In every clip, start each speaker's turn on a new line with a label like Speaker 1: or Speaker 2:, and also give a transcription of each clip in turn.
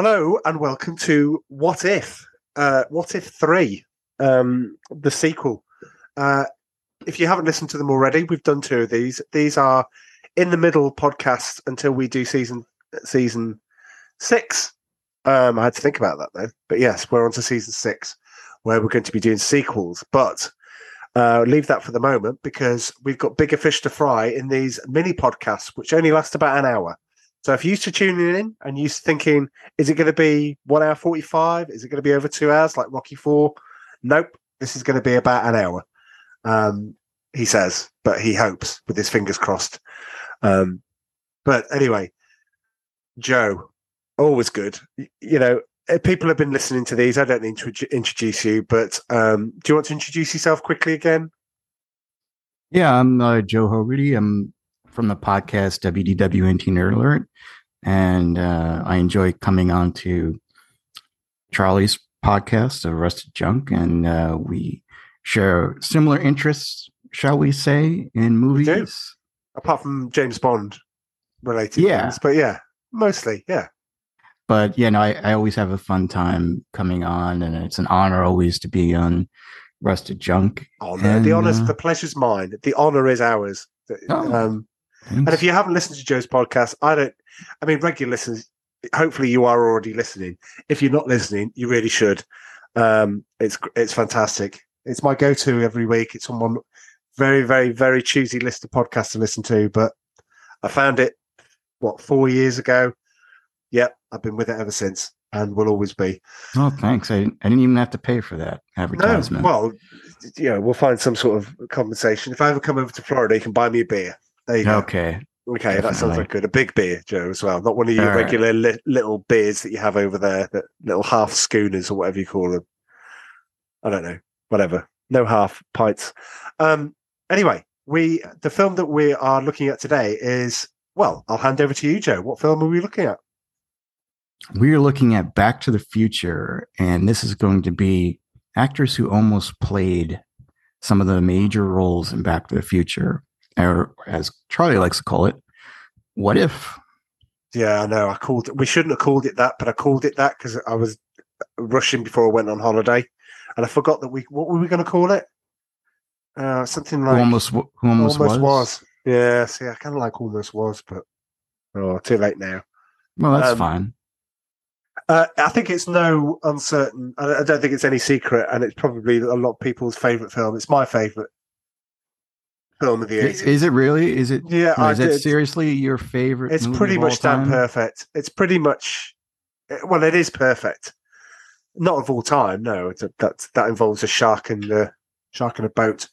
Speaker 1: Hello and welcome to What If? Uh, what If 3, um, the sequel. Uh, if you haven't listened to them already, we've done two of these. These are in the middle podcasts until we do season season six. Um, I had to think about that though. But yes, we're on to season six where we're going to be doing sequels. But uh, leave that for the moment because we've got bigger fish to fry in these mini podcasts, which only last about an hour. So if you're used to tuning in and you're thinking, is it going to be one hour 45? Is it going to be over two hours like Rocky Four? Nope. This is going to be about an hour. Um, he says, but he hopes with his fingers crossed. Um, but anyway, Joe, always good. You know, people have been listening to these. I don't need to introduce you, but um, do you want to introduce yourself quickly again?
Speaker 2: Yeah, I'm uh, Joe Hogarty. I'm from the podcast WDWNT Nerd Alert, and uh, I enjoy coming on to Charlie's podcast of Rusted Junk, and uh, we share similar interests, shall we say, in movies.
Speaker 1: Apart from James Bond related
Speaker 2: yeah.
Speaker 1: things, but yeah, mostly, yeah.
Speaker 2: But yeah, no, I, I always have a fun time coming on, and it's an honor always to be on Rusted Junk.
Speaker 1: Oh no, and, the honors, uh, the pleasure's mine. The honor is ours. Oh, um, and if you haven't listened to Joe's podcast, I don't. I mean, regular listeners. Hopefully, you are already listening. If you're not listening, you really should. Um, it's it's fantastic. It's my go-to every week. It's on one very, very, very choosy list of podcasts to listen to. But I found it what four years ago. Yep, I've been with it ever since, and will always be.
Speaker 2: Oh, thanks. I, I didn't even have to pay for that advertisement.
Speaker 1: No, well, you know, we'll find some sort of compensation. If I ever come over to Florida, you can buy me a beer. There you go.
Speaker 2: Okay.
Speaker 1: Okay, Definitely. that sounds like good. A big beer, Joe, as well. Not one of your All regular right. li- little beers that you have over there, that little half schooners or whatever you call them. I don't know. Whatever. No half pints. Um, anyway, we the film that we are looking at today is well, I'll hand over to you, Joe. What film are we looking at?
Speaker 2: We are looking at Back to the Future, and this is going to be actors who almost played some of the major roles in Back to the Future, or as Charlie likes to call it, what if?
Speaker 1: Yeah, I know. I called it. We shouldn't have called it that, but I called it that because I was rushing before I went on holiday, and I forgot that we. What were we going to call it? Uh, something like
Speaker 2: who almost who almost, almost was. was.
Speaker 1: Yeah, see, I kind of like almost was, but oh, too late now.
Speaker 2: Well, that's um, fine.
Speaker 1: Uh, I think it's no uncertain. I don't think it's any secret, and it's probably a lot of people's favorite film. It's my favorite film of the eighties.
Speaker 2: Is it really? Is it?
Speaker 1: Yeah,
Speaker 2: is it seriously your favorite?
Speaker 1: It's pretty much damn perfect. It's pretty much. Eh, well, it is perfect. Not of all time. No, a, that that involves a shark and a shark and a boat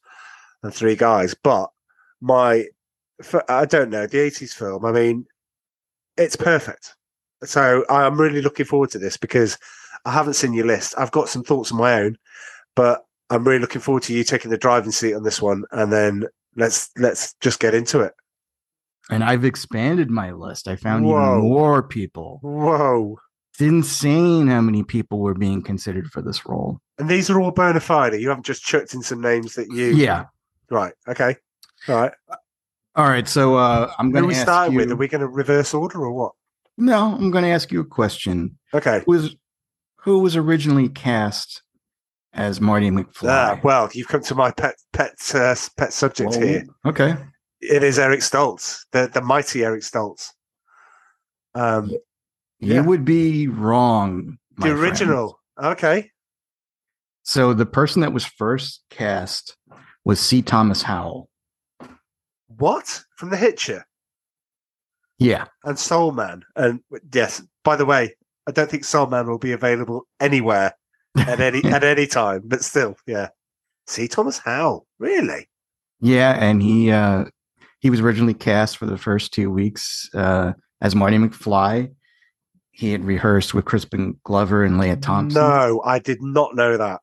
Speaker 1: and three guys. But my, I don't know the eighties film. I mean, it's perfect. So I'm really looking forward to this because I haven't seen your list. I've got some thoughts of my own, but I'm really looking forward to you taking the driving seat on this one, and then let's let's just get into it.
Speaker 2: And I've expanded my list. I found Whoa. even more people.
Speaker 1: Whoa.
Speaker 2: It's insane how many people were being considered for this role.
Speaker 1: And these are all bona fide. You haven't just chucked in some names that you.
Speaker 2: Yeah.
Speaker 1: Right. Okay. All right.
Speaker 2: All right. So uh, I'm going to. we start you...
Speaker 1: with? Are we going to reverse order or what?
Speaker 2: No, I'm going to ask you a question.
Speaker 1: Okay.
Speaker 2: Who was who was originally cast as Marty McFly? Ah,
Speaker 1: well, you've come to my pet pet uh, pet subject here.
Speaker 2: Okay.
Speaker 1: It is Eric Stoltz, the the mighty Eric Stoltz. Um,
Speaker 2: you yeah. would be wrong.
Speaker 1: The original.
Speaker 2: Friend.
Speaker 1: Okay.
Speaker 2: So the person that was first cast was C. Thomas Howell.
Speaker 1: What from the Hitcher?
Speaker 2: Yeah,
Speaker 1: and Soul Man, and yes. By the way, I don't think Soul Man will be available anywhere at any at any time, but still, yeah. C. Thomas Howell, really?
Speaker 2: Yeah, and he uh he was originally cast for the first two weeks uh as Marty McFly. He had rehearsed with Crispin Glover and Lea Thompson.
Speaker 1: No, I did not know that.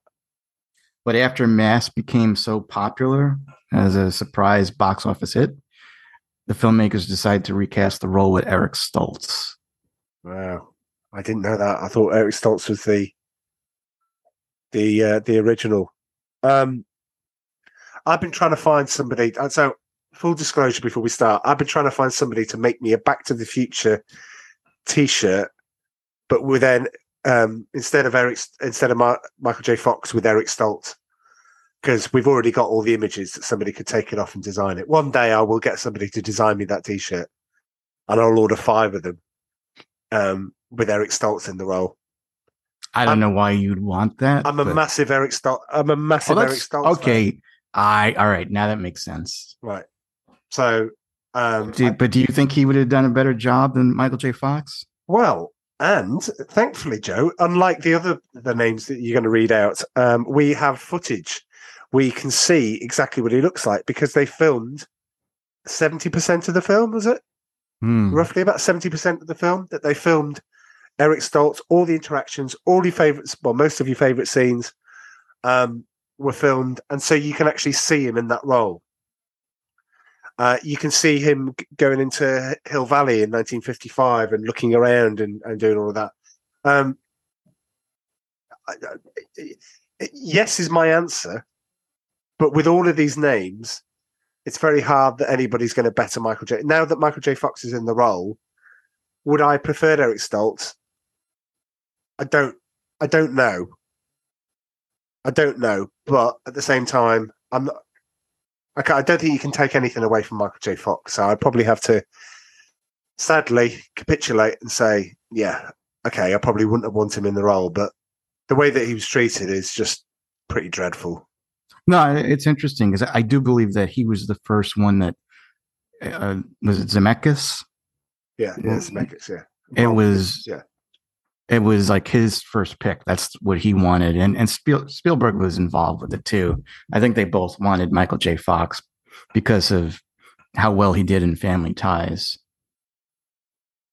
Speaker 2: But after Mask became so popular as a surprise box office hit, the filmmakers decided to recast the role with Eric Stoltz.
Speaker 1: Wow, I didn't know that. I thought Eric Stoltz was the the uh, the original. Um, I've been trying to find somebody. Uh, so, full disclosure before we start, I've been trying to find somebody to make me a Back to the Future T-shirt but with then um, instead of Eric instead of Michael J. Fox with Eric Stoltz because we've already got all the images that somebody could take it off and design it. One day I will get somebody to design me that T-shirt, and I'll order five of them um, with Eric Stoltz in the role.
Speaker 2: I don't
Speaker 1: I'm-
Speaker 2: know why you'd want that.
Speaker 1: I'm a massive Eric Stoltz. I'm a massive
Speaker 2: Oh,
Speaker 1: Eric Stoltz. fan.
Speaker 2: okay. I all right. Now that makes sense.
Speaker 1: right. So, um,
Speaker 2: Do, but do you think he would have done a better job than Michael J. Fox?
Speaker 1: Well, and thankfully, Joe, unlike the other the names that you're going to read out, um, we have footage. We can see exactly what he looks like because they filmed seventy percent of the film. Was it
Speaker 2: Hmm.
Speaker 1: roughly about seventy percent of the film that they filmed? Eric Stoltz, all the interactions, all your favorites, well, most of your favorite scenes, um, were filmed, and so you can actually see him in that role. Uh, you can see him going into Hill Valley in 1955 and looking around and, and doing all of that. Um, yes, is my answer. But with all of these names, it's very hard that anybody's going to better Michael J. Now that Michael J. Fox is in the role, would I prefer Eric Stoltz? I don't. I don't know. I don't know, but at the same time, I'm not. I, I don't think you can take anything away from Michael J. Fox. So I probably have to, sadly, capitulate and say, yeah, okay, I probably wouldn't have wanted him in the role, but the way that he was treated is just pretty dreadful.
Speaker 2: No, it's interesting because I do believe that he was the first one that uh, was it Zemeckis.
Speaker 1: Yeah, yeah, Zemeckis, yeah.
Speaker 2: It was
Speaker 1: yeah.
Speaker 2: It was like his first pick. That's what he wanted, and and Spiel, Spielberg was involved with it too. I think they both wanted Michael J. Fox because of how well he did in Family Ties.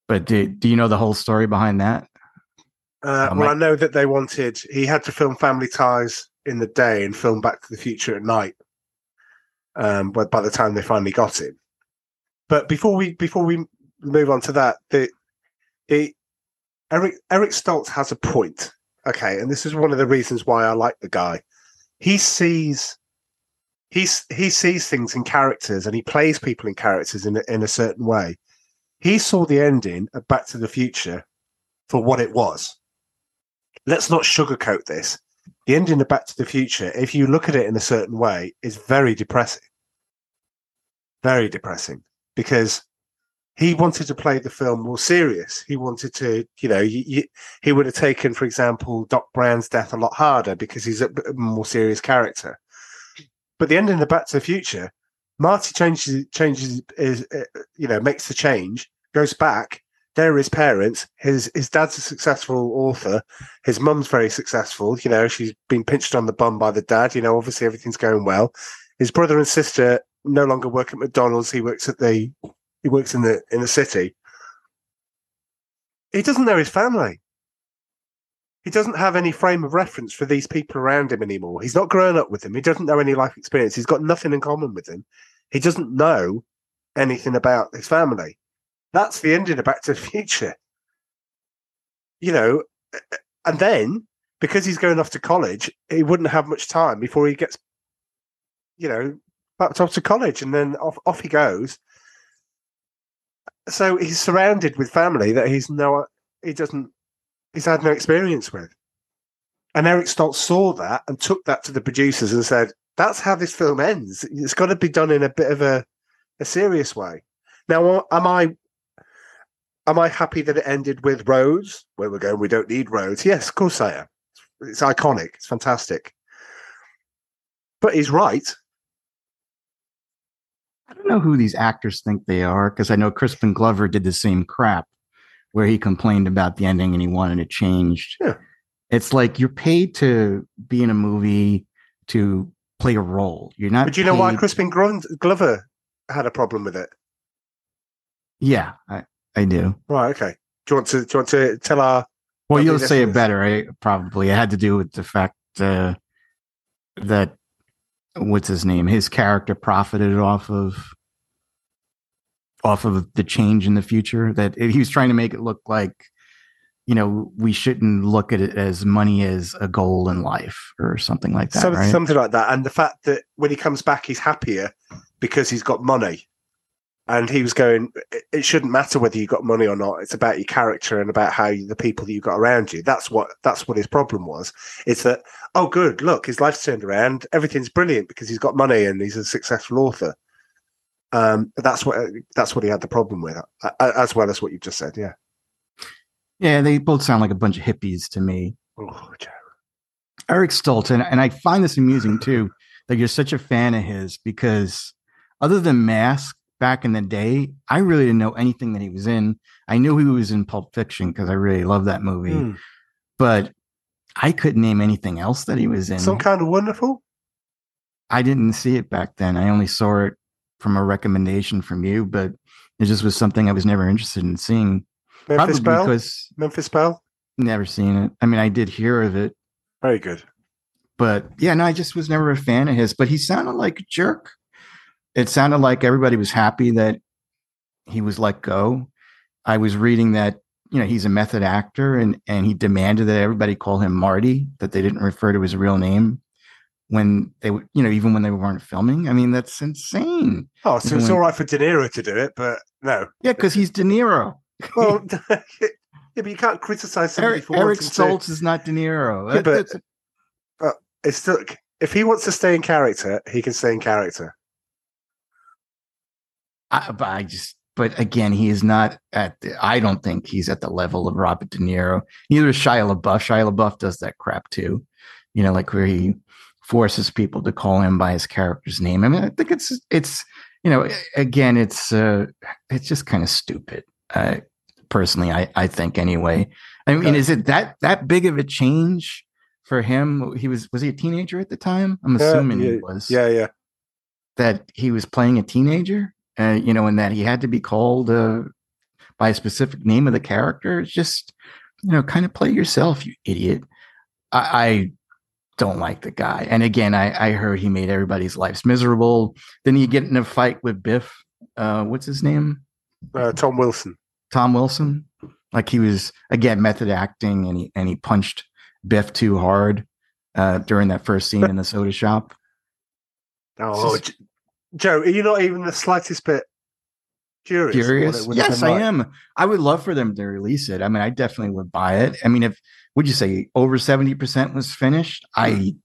Speaker 2: But do, do you know the whole story behind that?
Speaker 1: Uh, well, I know that they wanted he had to film Family Ties in the day and film Back to the Future at night. Um, but by the time they finally got him, but before we before we move on to that, the the Eric Eric Stoltz has a point. Okay, and this is one of the reasons why I like the guy. He sees he's he sees things in characters and he plays people in characters in a, in a certain way. He saw the ending of Back to the Future for what it was let's not sugarcoat this. The ending of Back to the Future, if you look at it in a certain way, is very depressing. Very depressing because he wanted to play the film more serious. He wanted to, you know, he would have taken, for example, Doc Brown's death a lot harder because he's a, more serious character. But the ending of Back to the Future, Marty changes, changes, is, uh, you know, makes the change, goes back. There are his parents. His his dad's a successful author his mum's very successful. You know, she's been pinched on the bum by the dad. You know, obviously everything's going well. His brother and sister no longer work at McDonald's. He works at the he works in the in the city. He doesn't know his family. He doesn't have any frame of reference for these people around him anymore. He's not grown up with them. He doesn't know any life experience. He's got nothing in common with them. He doesn't know anything about his family. That's the ending of Back to the Future. You know, and then because he's going off to college, he wouldn't have much time before he gets, you know, back off to college, and then off off he goes. So he's surrounded with family that he's no, he doesn't, he's had no experience with. And Eric Stoltz saw that and took that to the producers and said, "That's how this film ends. It's got to be done in a bit of a, a serious way." Now, am I am I happy that it ended with roads? Where we're going, we don't need roads. Yes, of course I am. It's iconic. It's fantastic. But he's right.
Speaker 2: I don't know who these actors think they are because I know Crispin Glover did the same crap where he complained about the ending and he wanted it changed.
Speaker 1: Yeah.
Speaker 2: It's like you're paid to be in a movie to play a role. You're not.
Speaker 1: But do you know why Crispin Glover had a problem with it?
Speaker 2: Yeah, I, I do.
Speaker 1: Right. Okay. Do you want to? Do you want to tell our?
Speaker 2: Well, you'll say it better. I probably it had to do with the fact uh, that what's his name? His character profited off of off of the change in the future. That he was trying to make it look like you know we shouldn't look at it as money as a goal in life or something like that.
Speaker 1: Some,
Speaker 2: right?
Speaker 1: Something like that, and the fact that when he comes back, he's happier because he's got money. And he was going. "It- shouldn't matter whether you got money or not. It's about your character and about how you, the people that you got around you. That's what that's what his problem was. It's that oh, good, look, his life's turned around. Everything's brilliant because he's got money and he's a successful author. Um, that's what that's what he had the problem with, as well as what you've just said. Yeah.
Speaker 2: Yeah, they both sound like a bunch of hippies to me.
Speaker 1: Oh.
Speaker 2: Eric Stoltz, and, and I find this amusing too that you're such a fan of his because other than Mask back in the day, I really didn't know anything that he was in. I knew he was in Pulp Fiction because I really love that movie,
Speaker 1: Hmm.
Speaker 2: but I couldn't name anything else that he was in.
Speaker 1: Some kind of wonderful.
Speaker 2: I didn't see it back then. I only saw it from a recommendation from you, but it just was something I was never interested in seeing.
Speaker 1: Memphis
Speaker 2: Probably
Speaker 1: Belle.
Speaker 2: because
Speaker 1: Memphis Belle.
Speaker 2: never seen it. I mean, I did hear of it,
Speaker 1: Very good.
Speaker 2: but yeah, no, I just was never a fan of his. But he sounded like a jerk. It sounded like everybody was happy that he was let go. I was reading that you know he's a method actor, and and he demanded that everybody call him Marty, that they didn't refer to his real name when they were, you know, even when they weren't filming. I mean, that's insane.
Speaker 1: Oh, so
Speaker 2: Even
Speaker 1: it's
Speaker 2: when-
Speaker 1: all right for De Niro to do it, but no.
Speaker 2: Yeah, because he's De Niro.
Speaker 1: Well, yeah, but you can't criticize somebody
Speaker 2: Eric,
Speaker 1: for
Speaker 2: Eric Stoltz is not De Niro.
Speaker 1: Yeah,
Speaker 2: That-
Speaker 1: but-
Speaker 2: that's-
Speaker 1: It's still if he wants to stay in character, he can stay in character.
Speaker 2: I, but I just, but again, he is not at. The, I don't think he's at the level of Robert De Niro. Neither is Shia LaBeouf. Shia LaBeouf does that crap too. You know, like where he forces people to call him by his character's name. I mean, I think it's it's you know, again, it's uh, it's just kind of stupid. Uh, personally, I I think anyway. I mean, is it that that big of a change for him? He was was he a teenager at the time? I'm
Speaker 1: Yeah,
Speaker 2: assuming
Speaker 1: yeah,
Speaker 2: he was
Speaker 1: Yeah, yeah.
Speaker 2: that he was playing a teenager, uh, you know, and that he had to be called uh, by a specific name of the character. It's just, you know, kind of play yourself, you idiot. I, I don't like the guy. And again, I, I heard he made everybody's lives miserable. Then you get in a fight with Biff. Uh, what's his name?
Speaker 1: Uh, Tom Wilson.
Speaker 2: Tom Wilson. Like he was again method acting, and he and he punched Biff too hard uh, during that first scene in the soda shop.
Speaker 1: Oh,
Speaker 2: This
Speaker 1: J- Joe, are you not even the slightest bit curious?
Speaker 2: Curious?
Speaker 1: it would have
Speaker 2: Yes, I
Speaker 1: like?
Speaker 2: am. I would love for them to release it. I mean, I definitely would buy it. I mean, if would you say over 70% was finished? I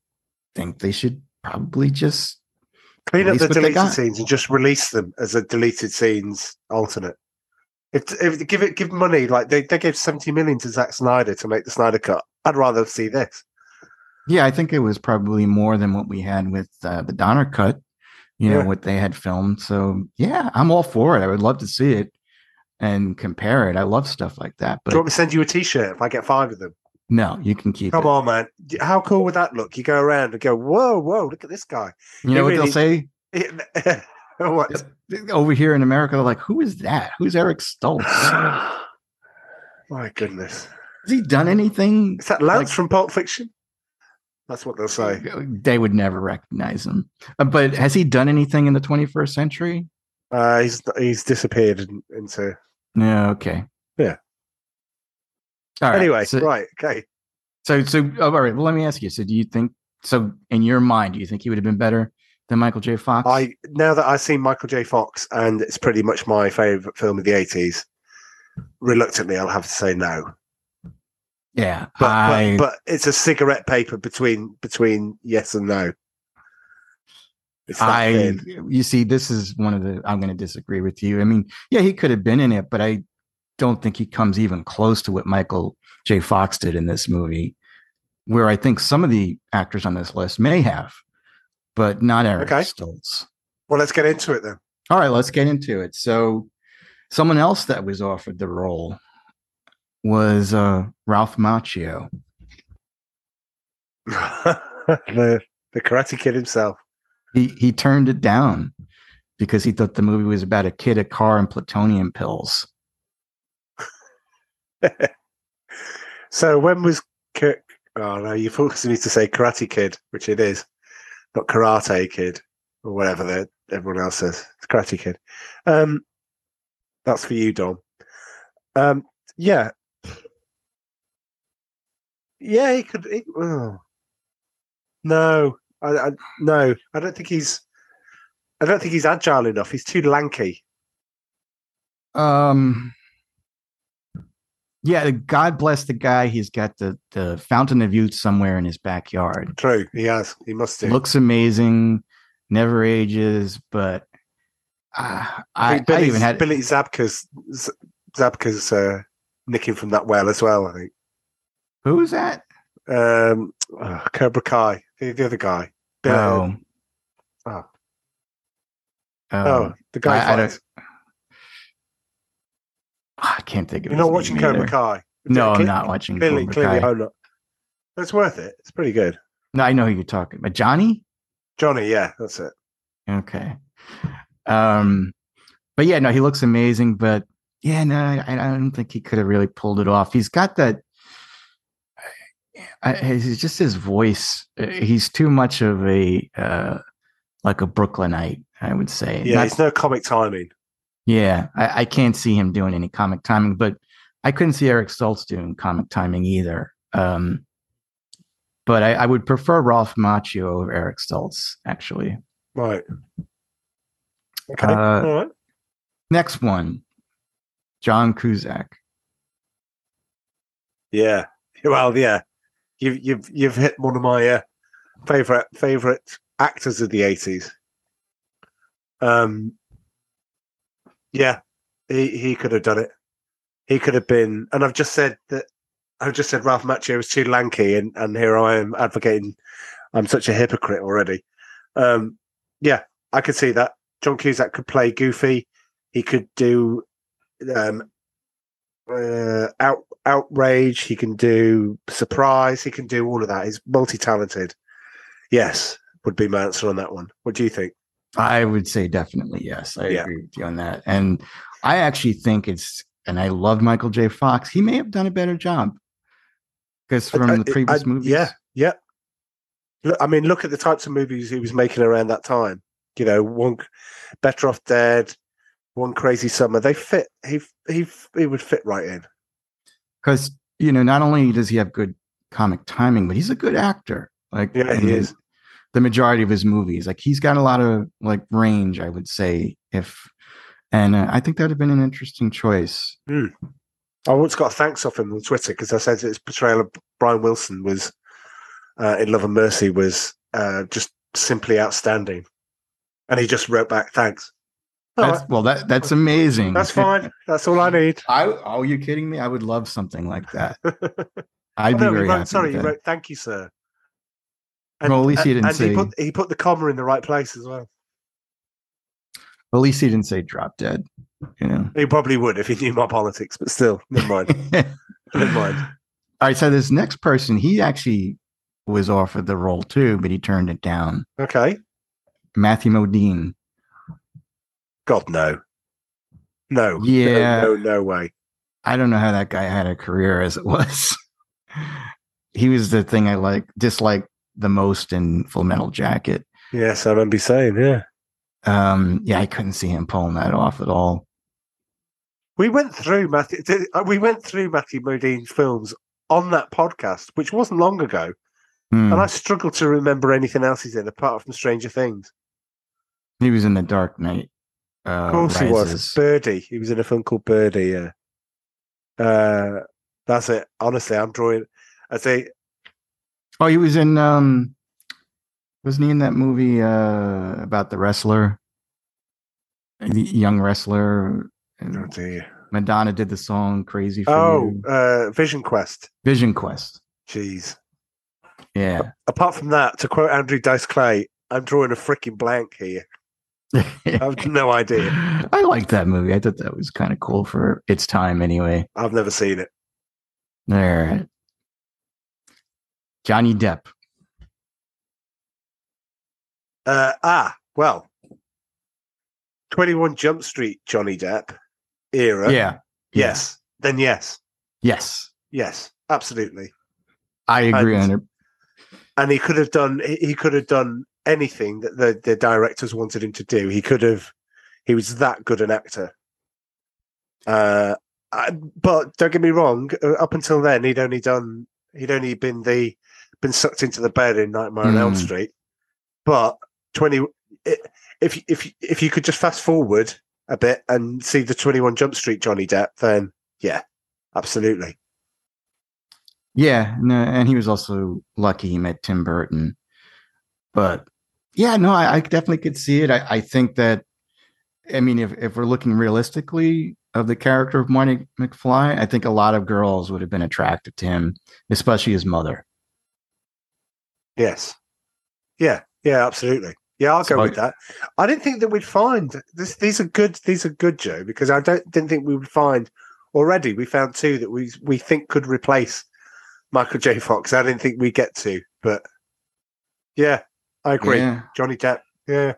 Speaker 2: think they should probably just
Speaker 1: Clean up the deleted scenes and just release them as a deleted scenes alternate. If, if give it give money like they, they gave seventy million to Zack Snyder to make the Snyder cut, I'd rather see this.
Speaker 2: Yeah, I think it was probably more than what we had with uh, the Donner cut, you know,
Speaker 1: Yeah.
Speaker 2: what they had filmed. So, yeah, I'm all for it. I would love to see it and compare it. I love stuff like that.
Speaker 1: Do you want
Speaker 2: But
Speaker 1: me to send you a T-shirt if I get five of them?
Speaker 2: no, you can keep
Speaker 1: Come
Speaker 2: it.
Speaker 1: on, man! How cool would that look? You go around and go, "Whoa, whoa! Look at this guy!"
Speaker 2: You know
Speaker 1: it
Speaker 2: what
Speaker 1: really-
Speaker 2: they'll say?
Speaker 1: what?
Speaker 2: Over here in America, they're like, who is that? Who's Eric Stoltz?
Speaker 1: My goodness!
Speaker 2: Has he done anything?
Speaker 1: Is that Lance
Speaker 2: Like-
Speaker 1: from Pulp Fiction? That's what they'll say.
Speaker 2: They would never recognize him. Uh, But has he done anything in the 21st century?
Speaker 1: Uh, he's he's disappeared into.
Speaker 2: No, okay.
Speaker 1: Yeah.
Speaker 2: All right.
Speaker 1: anyway,
Speaker 2: so,
Speaker 1: right? Okay.
Speaker 2: so, so, oh, all right. Well, let me ask you. So, do you think, so in your mind, do you think he would have been better than Michael J. Fox?
Speaker 1: I now that I've seen Michael J. Fox and it's pretty much my favorite film of the eighties. Reluctantly, I'll have to say no.
Speaker 2: Yeah.
Speaker 1: But,
Speaker 2: I,
Speaker 1: but but it's a cigarette paper between between yes and no.
Speaker 2: I,
Speaker 1: thin.
Speaker 2: you see, this is one of the, I'm going to disagree with you. I mean, yeah, he could have been in it, but I don't think he comes even close to what Michael J. Fox did in this movie, where I think some of the actors on this list may have, but not Eric
Speaker 1: Okay.
Speaker 2: Stoltz.
Speaker 1: Well, let's get into it then.
Speaker 2: All right, let's get into it. So, someone else that was offered the role was uh, Ralph Macchio.
Speaker 1: the the Karate Kid himself.
Speaker 2: He he turned it down because he thought the movie was about a kid, a car, and plutonium pills.
Speaker 1: So when was K- oh no, you forced me to say Karate Kid, which it is, not Karate Kid or whatever that everyone else says. It's Karate Kid. Um, that's for you, Dom. Um, yeah, yeah, he could. He, oh. No, I, I no, I don't think he's. I don't think he's agile enough. He's too lanky.
Speaker 2: Um, yeah, God bless the guy. He's got the the fountain of youth somewhere in his backyard.
Speaker 1: True, he has. He must do.
Speaker 2: Looks amazing, never ages. But uh, I, I,
Speaker 1: Billy,
Speaker 2: even had
Speaker 1: Billy Zabka's Zabka's uh, nicking from that well as well. I think.
Speaker 2: Who was that?
Speaker 1: Um, oh, Cobra Kai, the, the other guy. Bill-
Speaker 2: Oh,
Speaker 1: oh,
Speaker 2: oh,
Speaker 1: oh, the guy.
Speaker 2: I- I. I can't think of.
Speaker 1: You're not watching Cobra. Kai.
Speaker 2: No, I'm not watching
Speaker 1: Clearly,
Speaker 2: Cobra
Speaker 1: clearly,
Speaker 2: Kai.
Speaker 1: I'm not. But It's worth it. It's pretty good.
Speaker 2: No, I know who you're talking about. Johnny.
Speaker 1: Johnny, yeah, that's it.
Speaker 2: Okay. Um, but yeah, no, he looks amazing. But yeah, no, I, I don't think he could have really pulled it off. He's got that. I, it's just his voice. Uh, He's too much of a uh, like a Brooklynite, I would say.
Speaker 1: Yeah,
Speaker 2: Not-
Speaker 1: it's no comic timing.
Speaker 2: yeah, I, I can't see him doing any comic timing, but I couldn't see Eric Stoltz doing comic timing either. Um, but I, I would prefer Ralph Macchio over Eric Stoltz, actually.
Speaker 1: Right. Okay.
Speaker 2: Uh,
Speaker 1: All right.
Speaker 2: Next one, John Cusack.
Speaker 1: Yeah. Well, yeah. You've you've you've hit one of my uh, favorite favorite actors of the eighties. Um. Yeah, he he could have done it. He could have been, and I've just said that. I've just said Ralph Macchio was too lanky, and and here I am advocating. I'm such a hypocrite already. Um. Yeah, I could see that. John Cusack could play Goofy. He could do um, uh, out outrage. He can do surprise. He can do all of that. He's multi talented. Yes, would be my answer on that one. What do you think?
Speaker 2: I would say definitely yes. I
Speaker 1: Yeah.
Speaker 2: agree with you on that. And I actually think it's, and I love Michael J. Fox. He may have done a better job because from
Speaker 1: I-
Speaker 2: the previous
Speaker 1: I-
Speaker 2: movies,
Speaker 1: Yeah, yeah. Look, I mean, look at the types of movies he was making around that time. You know, one Better Off Dead, One Crazy Summer. They fit. He he he would fit right in.
Speaker 2: Because you know, not only does he have good comic timing, but he's a good actor. Like,
Speaker 1: Yeah, he is.
Speaker 2: The majority of his movies, like he's got a lot of like range, I would say. If and uh, I think that'd have been an interesting choice.
Speaker 1: I once got thanks off him on Twitter because I said his portrayal of Brian Wilson was uh, in Love and Mercy was uh, just simply outstanding, and he just wrote back thanks.
Speaker 2: That's, well, that that's amazing.
Speaker 1: that's fine. That's all I need.
Speaker 2: I oh, you kidding me? I would love something like that. I'd
Speaker 1: Oh,
Speaker 2: be
Speaker 1: no,
Speaker 2: very
Speaker 1: wrote,
Speaker 2: happy.
Speaker 1: sorry, he wrote "Thank you, sir."
Speaker 2: Well, at least he didn't
Speaker 1: and
Speaker 2: say-
Speaker 1: he put he put the comma in the right place as well.
Speaker 2: At least he didn't say drop dead. You know.
Speaker 1: He probably would if he knew my politics, but still, never mind. never mind.
Speaker 2: All right, so this next person, he actually was offered the role too, but he turned it down.
Speaker 1: Okay.
Speaker 2: Matthew Modine.
Speaker 1: God no, no, no,
Speaker 2: Yeah.
Speaker 1: no, no way.
Speaker 2: I don't know how that guy had a career as it was. he was the thing I like dislike the most in Full Metal Jacket.
Speaker 1: Yes, I remember saying. Yeah,
Speaker 2: Um, yeah, I couldn't see him pulling that off at all.
Speaker 1: we went through Matthew. uh, We went through Matthew Modine's films on that podcast, which wasn't long ago,
Speaker 2: Hmm.
Speaker 1: and I struggle to remember anything else he's in apart from Stranger Things.
Speaker 2: He was in the Dark Knight. Uh,
Speaker 1: Of course, he was Birdy. He was in a film called Birdy. Yeah, uh, that's it. Honestly, I'm drawing. I say
Speaker 2: Oh, he was in um wasn't he in that movie uh about the wrestler? The young wrestler.
Speaker 1: Oh dear.
Speaker 2: Madonna did the song Crazy for
Speaker 1: Oh,
Speaker 2: You.
Speaker 1: uh, Vision Quest.
Speaker 2: Vision Quest.
Speaker 1: Jeez.
Speaker 2: Yeah.
Speaker 1: Apart from that, to quote Andrew Dice Clay, I'm drawing a freaking blank here. I've no idea.
Speaker 2: I liked that movie. I thought that was kind of cool for its time anyway.
Speaker 1: I've never seen it.
Speaker 2: All right. Johnny Depp.
Speaker 1: Uh, ah, well, 21 Jump Street, Johnny Depp era.
Speaker 2: Yeah.
Speaker 1: Yes. Then yes.
Speaker 2: Yes.
Speaker 1: Yes. Absolutely.
Speaker 2: I agree
Speaker 1: And-
Speaker 2: on it.
Speaker 1: And he could have done. He could have done anything that the the directors wanted him to do. He could have. He was that good an actor. Uh, I, but don't get me wrong. uh, Up until then, he'd only done. He'd only been the been sucked into the bed in Nightmare on Elm
Speaker 2: Mm.
Speaker 1: Street. But twenty. If if if you could just fast forward a bit and see the 21 Jump Street Johnny Depp, then yeah, absolutely.
Speaker 2: Yeah, no, and he was also lucky he met Tim Burton. But yeah, no, I, I definitely could see it. I, I, think that, I mean, if, if we're looking realistically of the character of Marty McFly, I think a lot of girls would have been attracted to him, especially his mother.
Speaker 1: Yes. Yeah. Yeah. Absolutely. Yeah, I'll go with that. I didn't think that we'd find this. These are good. These are good, Joe, because I don't didn't think we would find already. We found two that we we think could replace Michael J. Fox. I didn't think we'd get to, but yeah, I agree. Yeah. Johnny Depp. Yeah.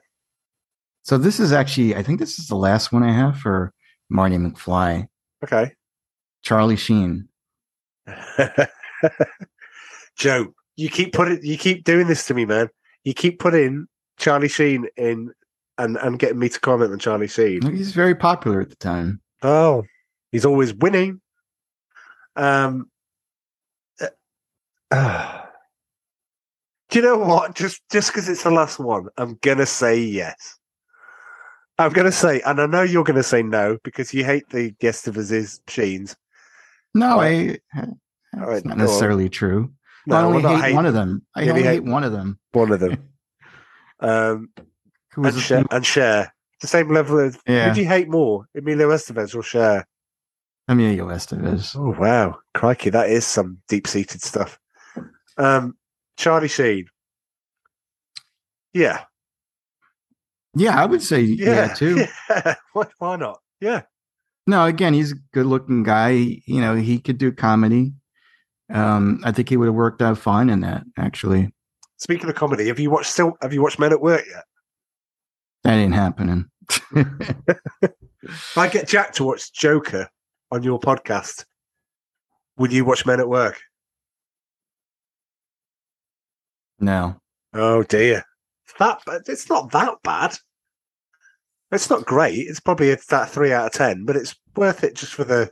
Speaker 2: So this is actually, I think this is the last one I have for Marty McFly.
Speaker 1: Okay.
Speaker 2: Charlie Sheen.
Speaker 1: Joe, you keep putting, you keep doing this to me, man. You keep putting Charlie Sheen in and and getting me to comment on Charlie Sheen.
Speaker 2: He's very popular at the time.
Speaker 1: Oh, he's always winning. Um. Uh, uh, do you know what? Just just because it's the last one, I'm gonna say yes. I'm gonna say, and I know you're gonna say no because you hate the guest of his Sheens.
Speaker 2: No, I. It's not necessarily true. No, I only hate, hate, one of them. I only hate, hate one of them.
Speaker 1: One of them. um, and, share, and Cher. The same level of. Yeah. Who do you hate more, Emilio Estevez or Cher?
Speaker 2: Emilio Estevez.
Speaker 1: Oh wow, crikey, that is some deep-seated stuff. Um, Charlie Sheen. Yeah.
Speaker 2: Yeah, I would say yeah, yeah too.
Speaker 1: Yeah. Why, why not? Yeah.
Speaker 2: No, again, he's a good looking guy. You know, he could do comedy. Um, I think he would have worked out fine in that, actually.
Speaker 1: Speaking of comedy, have you watched still have you watched Men at Work yet?
Speaker 2: That ain't happening.
Speaker 1: if I get Jack to watch Joker on your podcast, would you watch Men at Work?
Speaker 2: No.
Speaker 1: Oh dear. That it's not that bad. It's not great. It's probably that three out of ten, but it's worth it just for the.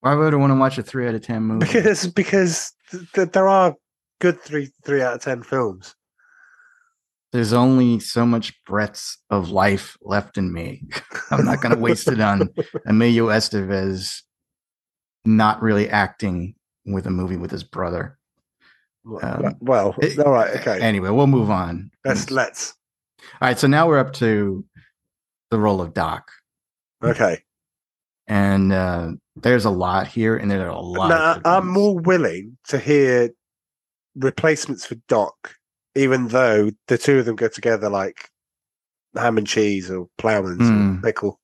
Speaker 2: Why would I want to watch a three out of ten movie?
Speaker 1: Because because th- th- there are good three three out of ten films.
Speaker 2: There's only so much breaths of life left in me. I'm not going to waste it on Emilio Estevez not really acting with a movie with his brother.
Speaker 1: Um, well, it, all right, okay.
Speaker 2: Anyway, we'll move on.
Speaker 1: Let's let's.
Speaker 2: All right, so now we're up to the role of Doc.
Speaker 1: Okay.
Speaker 2: And uh, there's a lot here, and there are a lot. Now,
Speaker 1: I'm more willing to hear replacements for Doc, even though the two of them go together like ham and cheese or ploughman's mm. or pickle.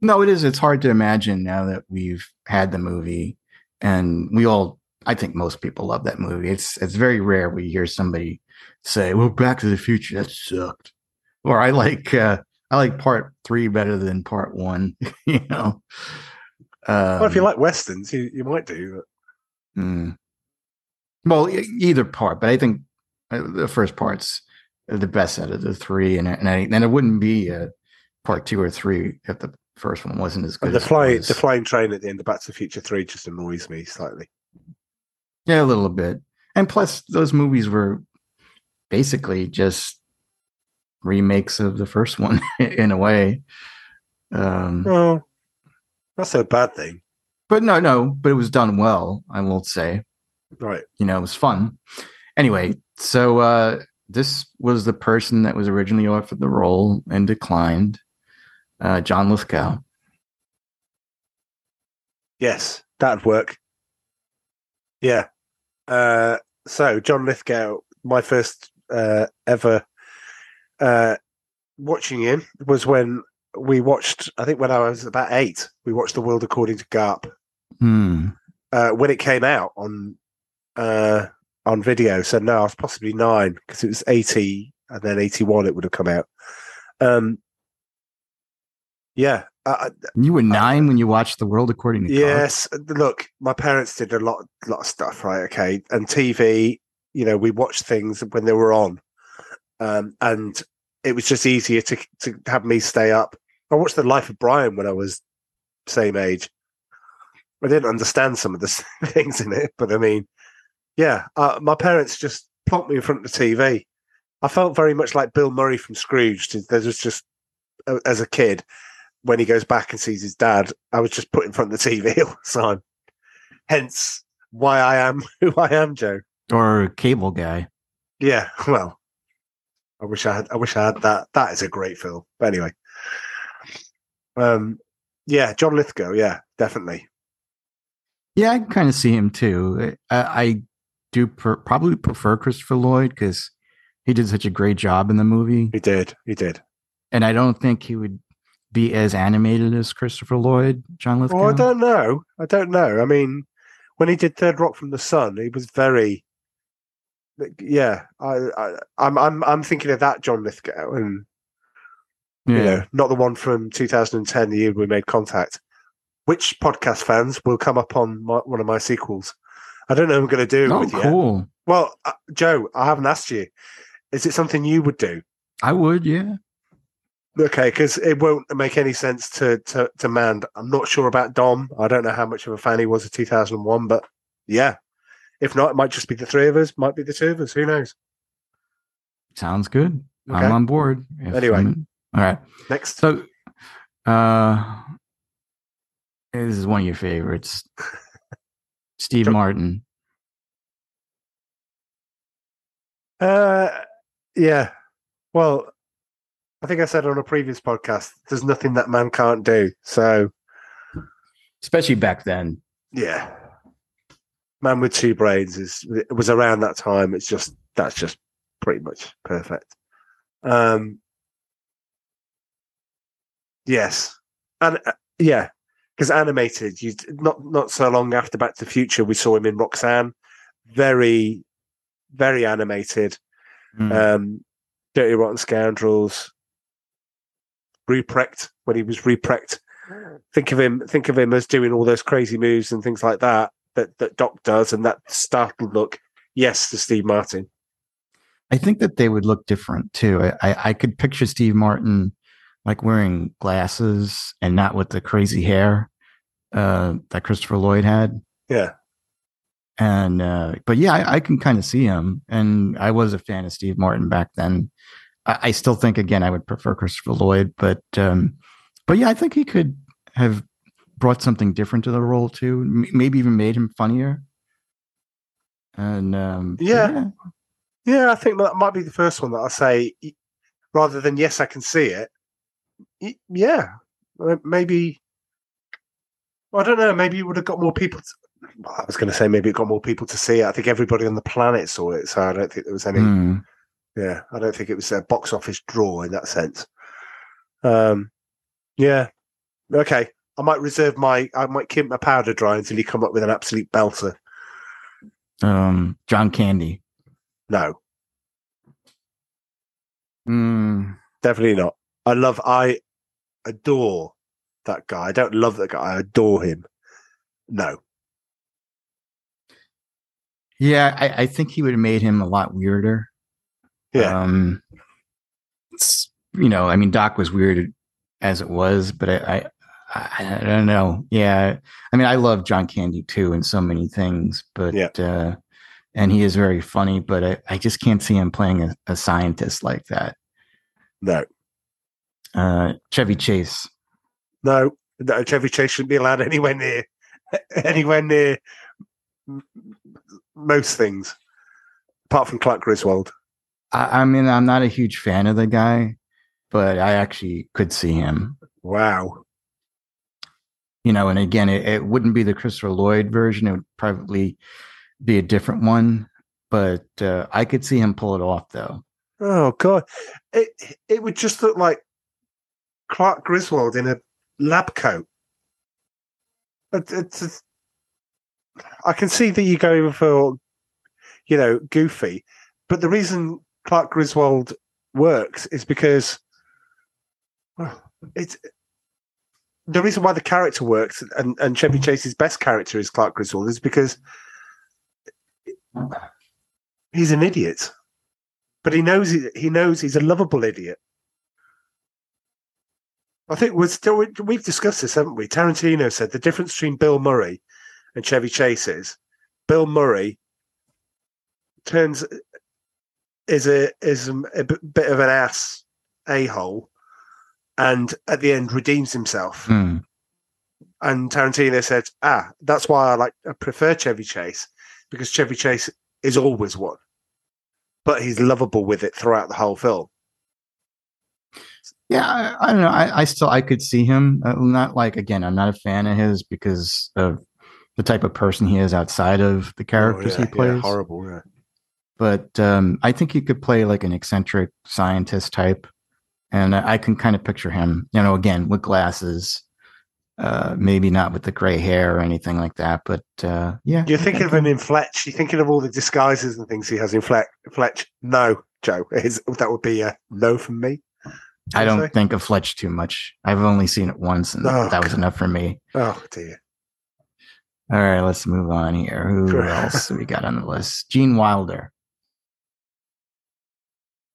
Speaker 2: No, it is. It's hard to imagine now that we've had the movie and we all I think most people love that movie. It's it's very rare we hear somebody say, "Well, Back to the Future that sucked," or I like uh, I like Part Three better than Part One. you know.
Speaker 1: Um, well, if you um, like westerns, you, you might do.
Speaker 2: Mm. Well, either part, but I think uh, the first part's the best out of the three, and and, I, and it wouldn't be a part two or three if the first one wasn't as good.
Speaker 1: And the flying the flying train at the end of Back to the Future three just annoys me slightly.
Speaker 2: Yeah, a little bit. And plus, those movies were basically just remakes of the first one in a way. Um,
Speaker 1: well, that's a bad thing.
Speaker 2: But no, no, but it was done well, I will say.
Speaker 1: Right.
Speaker 2: You know, it was fun. Anyway, so uh, this was the person that was originally offered the role and declined, uh, John Lithgow.
Speaker 1: Yes, that'd work. Yeah. Uh, so John Lithgow, my first uh, ever uh, watching him was when we watched. I think when I was about eight, we watched The World According to Garp.
Speaker 2: Hmm.
Speaker 1: Uh, when it came out on uh, on video. So no, I was possibly nine because it was eighty and then eighty one. It would have come out. Um, yeah, uh,
Speaker 2: you were nine uh, when you watched The World According to
Speaker 1: Yes, look, my parents did a lot, lot of stuff, right? Okay, and TV. You know, we watched things when they were on, um, and it was just easier to to have me stay up. I watched The Life of Brian when I was same age. I didn't understand some of the things in it, but I mean, yeah, uh, my parents just plopped me in front of the TV. I felt very much like Bill Murray from Scrooge. There was just, uh, as a kid, when he goes back and sees his dad, I was just put in front of the TV all the time. Hence why I am who I am, Joe.
Speaker 2: Or cable guy.
Speaker 1: Yeah, well, I wish I had. I wish I had that. That is a great film. But anyway, um, yeah, John Lithgow. Yeah, definitely.
Speaker 2: Yeah, I can kind of see him too. I, I do per, probably prefer Christopher Lloyd because he did such a great job in the movie.
Speaker 1: He did. He did.
Speaker 2: And I don't think he would be as animated as Christopher Lloyd, John Lithgow.
Speaker 1: Well, I don't know. I don't know. I mean, when he did Third Rock from the Sun, he was very. Yeah, I, I, I'm, I'm, I'm thinking of that John Lithgow, and
Speaker 2: yeah.
Speaker 1: you know, not the one from 2010, the year we made contact. Which podcast fans will come up on my, one of my sequels? I don't know. What I'm going to do.
Speaker 2: Oh,
Speaker 1: yet.
Speaker 2: cool.
Speaker 1: Well, uh, Joe, I haven't asked you. Is it something you would do?
Speaker 2: I would, yeah.
Speaker 1: Okay, because it won't make any sense to, to to Mand. I'm not sure about Dom. I don't know how much of a fan he was of 2001, but yeah. If not, it might just be the three of us. Might be the two of us. Who knows?
Speaker 2: Sounds good.
Speaker 1: Okay.
Speaker 2: I'm on board. If
Speaker 1: Anyway.
Speaker 2: I'm- all right.
Speaker 1: Next,
Speaker 2: So, uh, this is one of your favorites, Steve
Speaker 1: Sure.
Speaker 2: Martin.
Speaker 1: uh, yeah. Well, I think I said on a previous podcast, there's nothing that man can't do. So
Speaker 2: especially back then.
Speaker 1: yeah, man with two brains is was around that time. It's just that's just pretty much perfect. Um, yes, and uh, yeah, because animated. You not not so long after Back to the Future, we saw him in Roxanne, very, very animated.
Speaker 2: Mm.
Speaker 1: Um, Dirty Rotten Scoundrels, Ruprecht when he was Ruprecht. Think of him. Think of him as doing all those crazy moves and things like that that that Doc does, and that startled look. Yes, to Steve Martin.
Speaker 2: I think that they would look different too. I, I, I could picture Steve Martin like wearing glasses and not with the crazy hair uh, that Christopher Lloyd had.
Speaker 1: Yeah,
Speaker 2: And uh, but yeah, I, I can kind of see him. And I was a fan of Steve Martin back then. I, I still think again I would prefer Christopher Lloyd, but um, but yeah, I think he could have brought something different to the role too. M- maybe even made him funnier. And um, but
Speaker 1: Yeah. yeah. I think that might be the first one that I say, rather than yes, I can see it. Yeah, maybe. I don't know. Maybe you would have got more people. To, well, I was going to say maybe it got more people to see it. I think everybody on the planet saw it, so I don't think there was any.
Speaker 2: Hmm.
Speaker 1: Yeah, I don't think it was a box office draw in that sense. Um, yeah, okay. I might reserve my. I might keep my powder dry until you come up with an absolute belter.
Speaker 2: um, John Candy.
Speaker 1: No,
Speaker 2: Mm,
Speaker 1: definitely not. I love. I adore that guy. I don't love that guy. I adore him. No.
Speaker 2: yeah, I, I think he would have made him a lot weirder.
Speaker 1: Yeah.
Speaker 2: Um, it's- you know, I mean, Doc was weird as it was, but I, I, I, I don't know. Yeah, I mean, I love John Candy too in so many things, but
Speaker 1: Yeah.
Speaker 2: uh, and he is very funny, but I, I just can't see him playing a, a scientist like that.
Speaker 1: No.
Speaker 2: Uh, Chevy Chase.
Speaker 1: No. No. Chevy Chase shouldn't be allowed anywhere near anywhere near most things, apart from Clark Griswold.
Speaker 2: I, I mean, I'm not a huge fan of the guy, but I actually could see him.
Speaker 1: Wow.
Speaker 2: you know, and again, it, it wouldn't be the Christopher Lloyd version. It would probably be a different one, but uh, I could see him pull it off though.
Speaker 1: Oh god, it it would just look like Clark Griswold in a lab coat. It, it's, it's- I can see that you're going for, you know, goofy, but the reason Clark Griswold works is because it's the reason why the character works and, and Chevy Chase's best character is Clark Griswold is because he's an idiot but he knows he, he knows he's a lovable idiot. I think we're still we've discussed this, haven't we? Tarantino said the difference between Bill Murray and Chevy Chase is Bill Murray turns is a is a b- bit of an ass a hole, and at the end redeems himself.
Speaker 2: Hmm.
Speaker 1: And Tarantino said, "Ah, that's why I like I prefer Chevy Chase because Chevy Chase is always one, but he's lovable with it throughout the whole film."
Speaker 2: Yeah, I, I don't know. I, I still I could see him. Uh, not like again, I'm not a fan of his because of the type of person he is outside of the characters
Speaker 1: Oh, yeah,
Speaker 2: he plays.
Speaker 1: Yeah, horrible. Yeah.
Speaker 2: But um, I think he could play like an eccentric scientist type, and I can kind of picture him. You know, again with glasses, uh, maybe not with the gray hair or anything like that, but uh, yeah.
Speaker 1: You're thinking of him in Fletch. You're thinking of all the disguises and things he has in Fletch. Fletch. No, Joe. Is, that would be a no from me.
Speaker 2: I don't
Speaker 1: say.
Speaker 2: think of Fletch too much. I've only seen it once, and
Speaker 1: Oh,
Speaker 2: that was
Speaker 1: God.
Speaker 2: enough for me.
Speaker 1: Oh dear.
Speaker 2: All right, let's move on here. Who else we got on the list? Gene Wilder.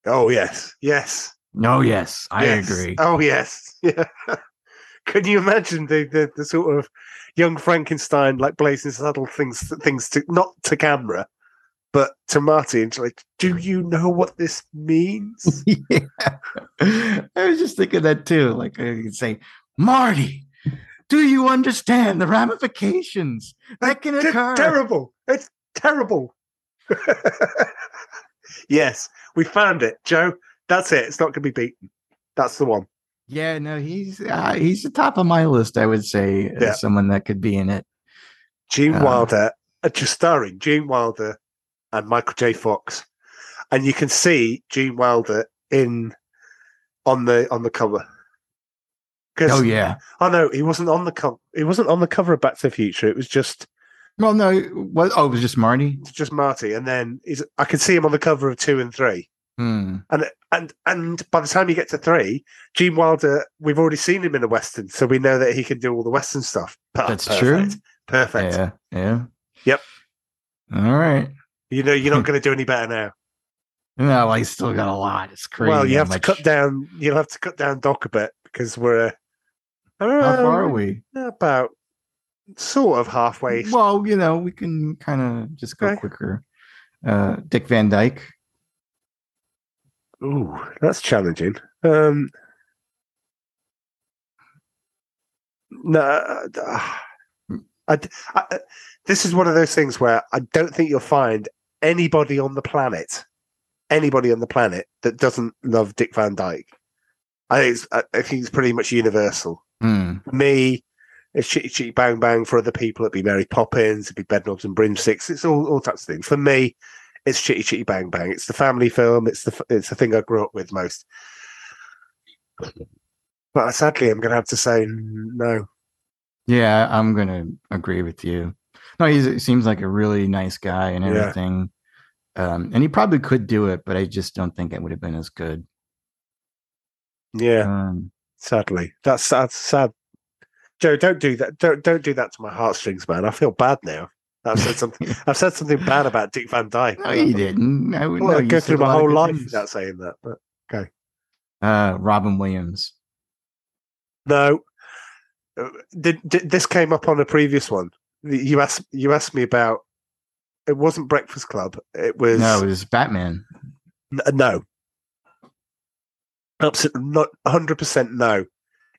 Speaker 1: Oh yes, yes.
Speaker 2: Oh yes, I
Speaker 1: yes.
Speaker 2: agree.
Speaker 1: Oh yes. Yeah. Can you imagine the, the the sort of young Frankenstein like blazing saddle things things to not to camera, but to Marty and she's like, do you know what this means?
Speaker 2: yeah. I was just thinking that too. Like I could say, Marty, do you understand the ramifications that can occur?
Speaker 1: terrible. It's terrible. yes, we found it, Joe. That's it. It's not going to be beaten. That's the one.
Speaker 2: Yeah, no, he's uh, he's the top of my list. I would say as
Speaker 1: Yeah.
Speaker 2: someone that could be in it.
Speaker 1: Gene
Speaker 2: Uh,
Speaker 1: Wilder, uh, just starring Gene Wilder and Michael J. Fox, and you can see Gene Wilder in on the on the cover.
Speaker 2: Oh yeah.
Speaker 1: oh no, he wasn't on the cover. He wasn't on the cover of Back to the Future. It was just
Speaker 2: Well, no. What? Oh, it was just Marty.
Speaker 1: just Marty, and then. I can see him on the cover of two and three.
Speaker 2: Hmm.
Speaker 1: And and and by the time you get to three, Gene Wilder, we've already seen him in a western, so we know that he can do all the western stuff. Per-
Speaker 2: That's true.
Speaker 1: perfect. Perfect.
Speaker 2: Yeah. Yeah.
Speaker 1: Yep.
Speaker 2: All right.
Speaker 1: You know, you're not going to do any better now.
Speaker 2: No, I still got a lot. It's crazy.
Speaker 1: well, you have to cut down. You'll have to cut down Doc a bit because we're. Uh,
Speaker 2: How far are
Speaker 1: um,
Speaker 2: we?
Speaker 1: About sort of halfway.
Speaker 2: Well, you know, we can kind of just go
Speaker 1: Okay.
Speaker 2: quicker. Uh, Dick Van Dyke.
Speaker 1: Ooh, that's challenging. Um, no, uh, I, I- this is one of those things where I don't think you'll find anybody on the planet, anybody on the planet that doesn't love Dick Van Dyke. I think it's, I think it's pretty much universal. For me, it's Chitty Chitty Bang Bang. For other people, it'd be Mary Poppins, it'd be Bedknobs and Broomsticks. It's all all types of things. For me, it's Chitty Chitty Bang Bang. It's the family film. It's the it's the thing I grew up with most. But sadly, I'm going to have to say no.
Speaker 2: Yeah, I'm gonna agree with you. No, he seems like a really nice guy and
Speaker 1: Yeah.
Speaker 2: everything. Um, and he probably could do it, but I just don't think it would have been as good.
Speaker 1: Yeah,
Speaker 2: Um,
Speaker 1: sadly, that's that's sad. Joe, don't do that. Don't don't do that to my heartstrings, man. I feel bad now. I've said something. I've said something bad about Dick Van Dyke.
Speaker 2: no, you didn't. I would
Speaker 1: Well,
Speaker 2: no,
Speaker 1: I go through my whole life
Speaker 2: things.
Speaker 1: without saying that. But okay.
Speaker 2: Uh, Robin Williams.
Speaker 1: No, Uh, did, did, this came up on a previous one. You asked you asked me about. It wasn't Breakfast Club. It was
Speaker 2: No, it was Batman.
Speaker 1: N- no. Absolutely not. Hundred percent no.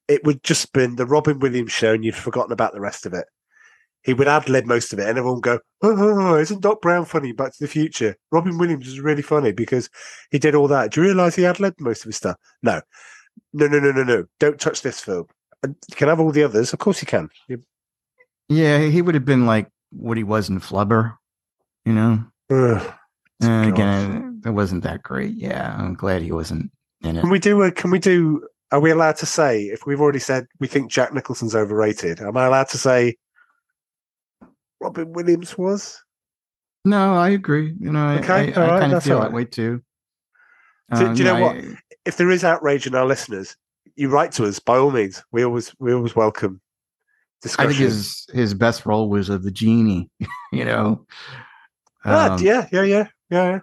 Speaker 1: It would just been the Robin Williams show, and you'd forgotten about the rest of it. He would ad lib most of it, and everyone would go, oh, oh, "Oh, isn't Doc Brown funny? Back to the Future." Robin Williams is really funny because he did all that. Do you realise he ad libbed most of his stuff? No, no, no, no, no, no. Don't touch this film. And You can have all the others, of course you can.
Speaker 2: Yeah, he would have been like what he was in Flubber, you know.
Speaker 1: Ugh.
Speaker 2: And again, it wasn't that great. Yeah, I'm glad he wasn't in it.
Speaker 1: Can we do a? Can we do? Are we allowed to say if we've already said we think Jack Nicholson's overrated? Am I allowed to say Robin Williams was?
Speaker 2: No, I agree. You know, I,
Speaker 1: Okay,
Speaker 2: I,
Speaker 1: all right,
Speaker 2: kind of feel
Speaker 1: all
Speaker 2: that way too.
Speaker 1: Do- do you know
Speaker 2: I-
Speaker 1: what? If there is outrage in our listeners, you write to us by all means. We always we always welcome discussion.
Speaker 2: I think his his best role was of the genie. you know.
Speaker 1: Ah,
Speaker 2: Um,
Speaker 1: yeah, yeah, yeah, yeah, yeah.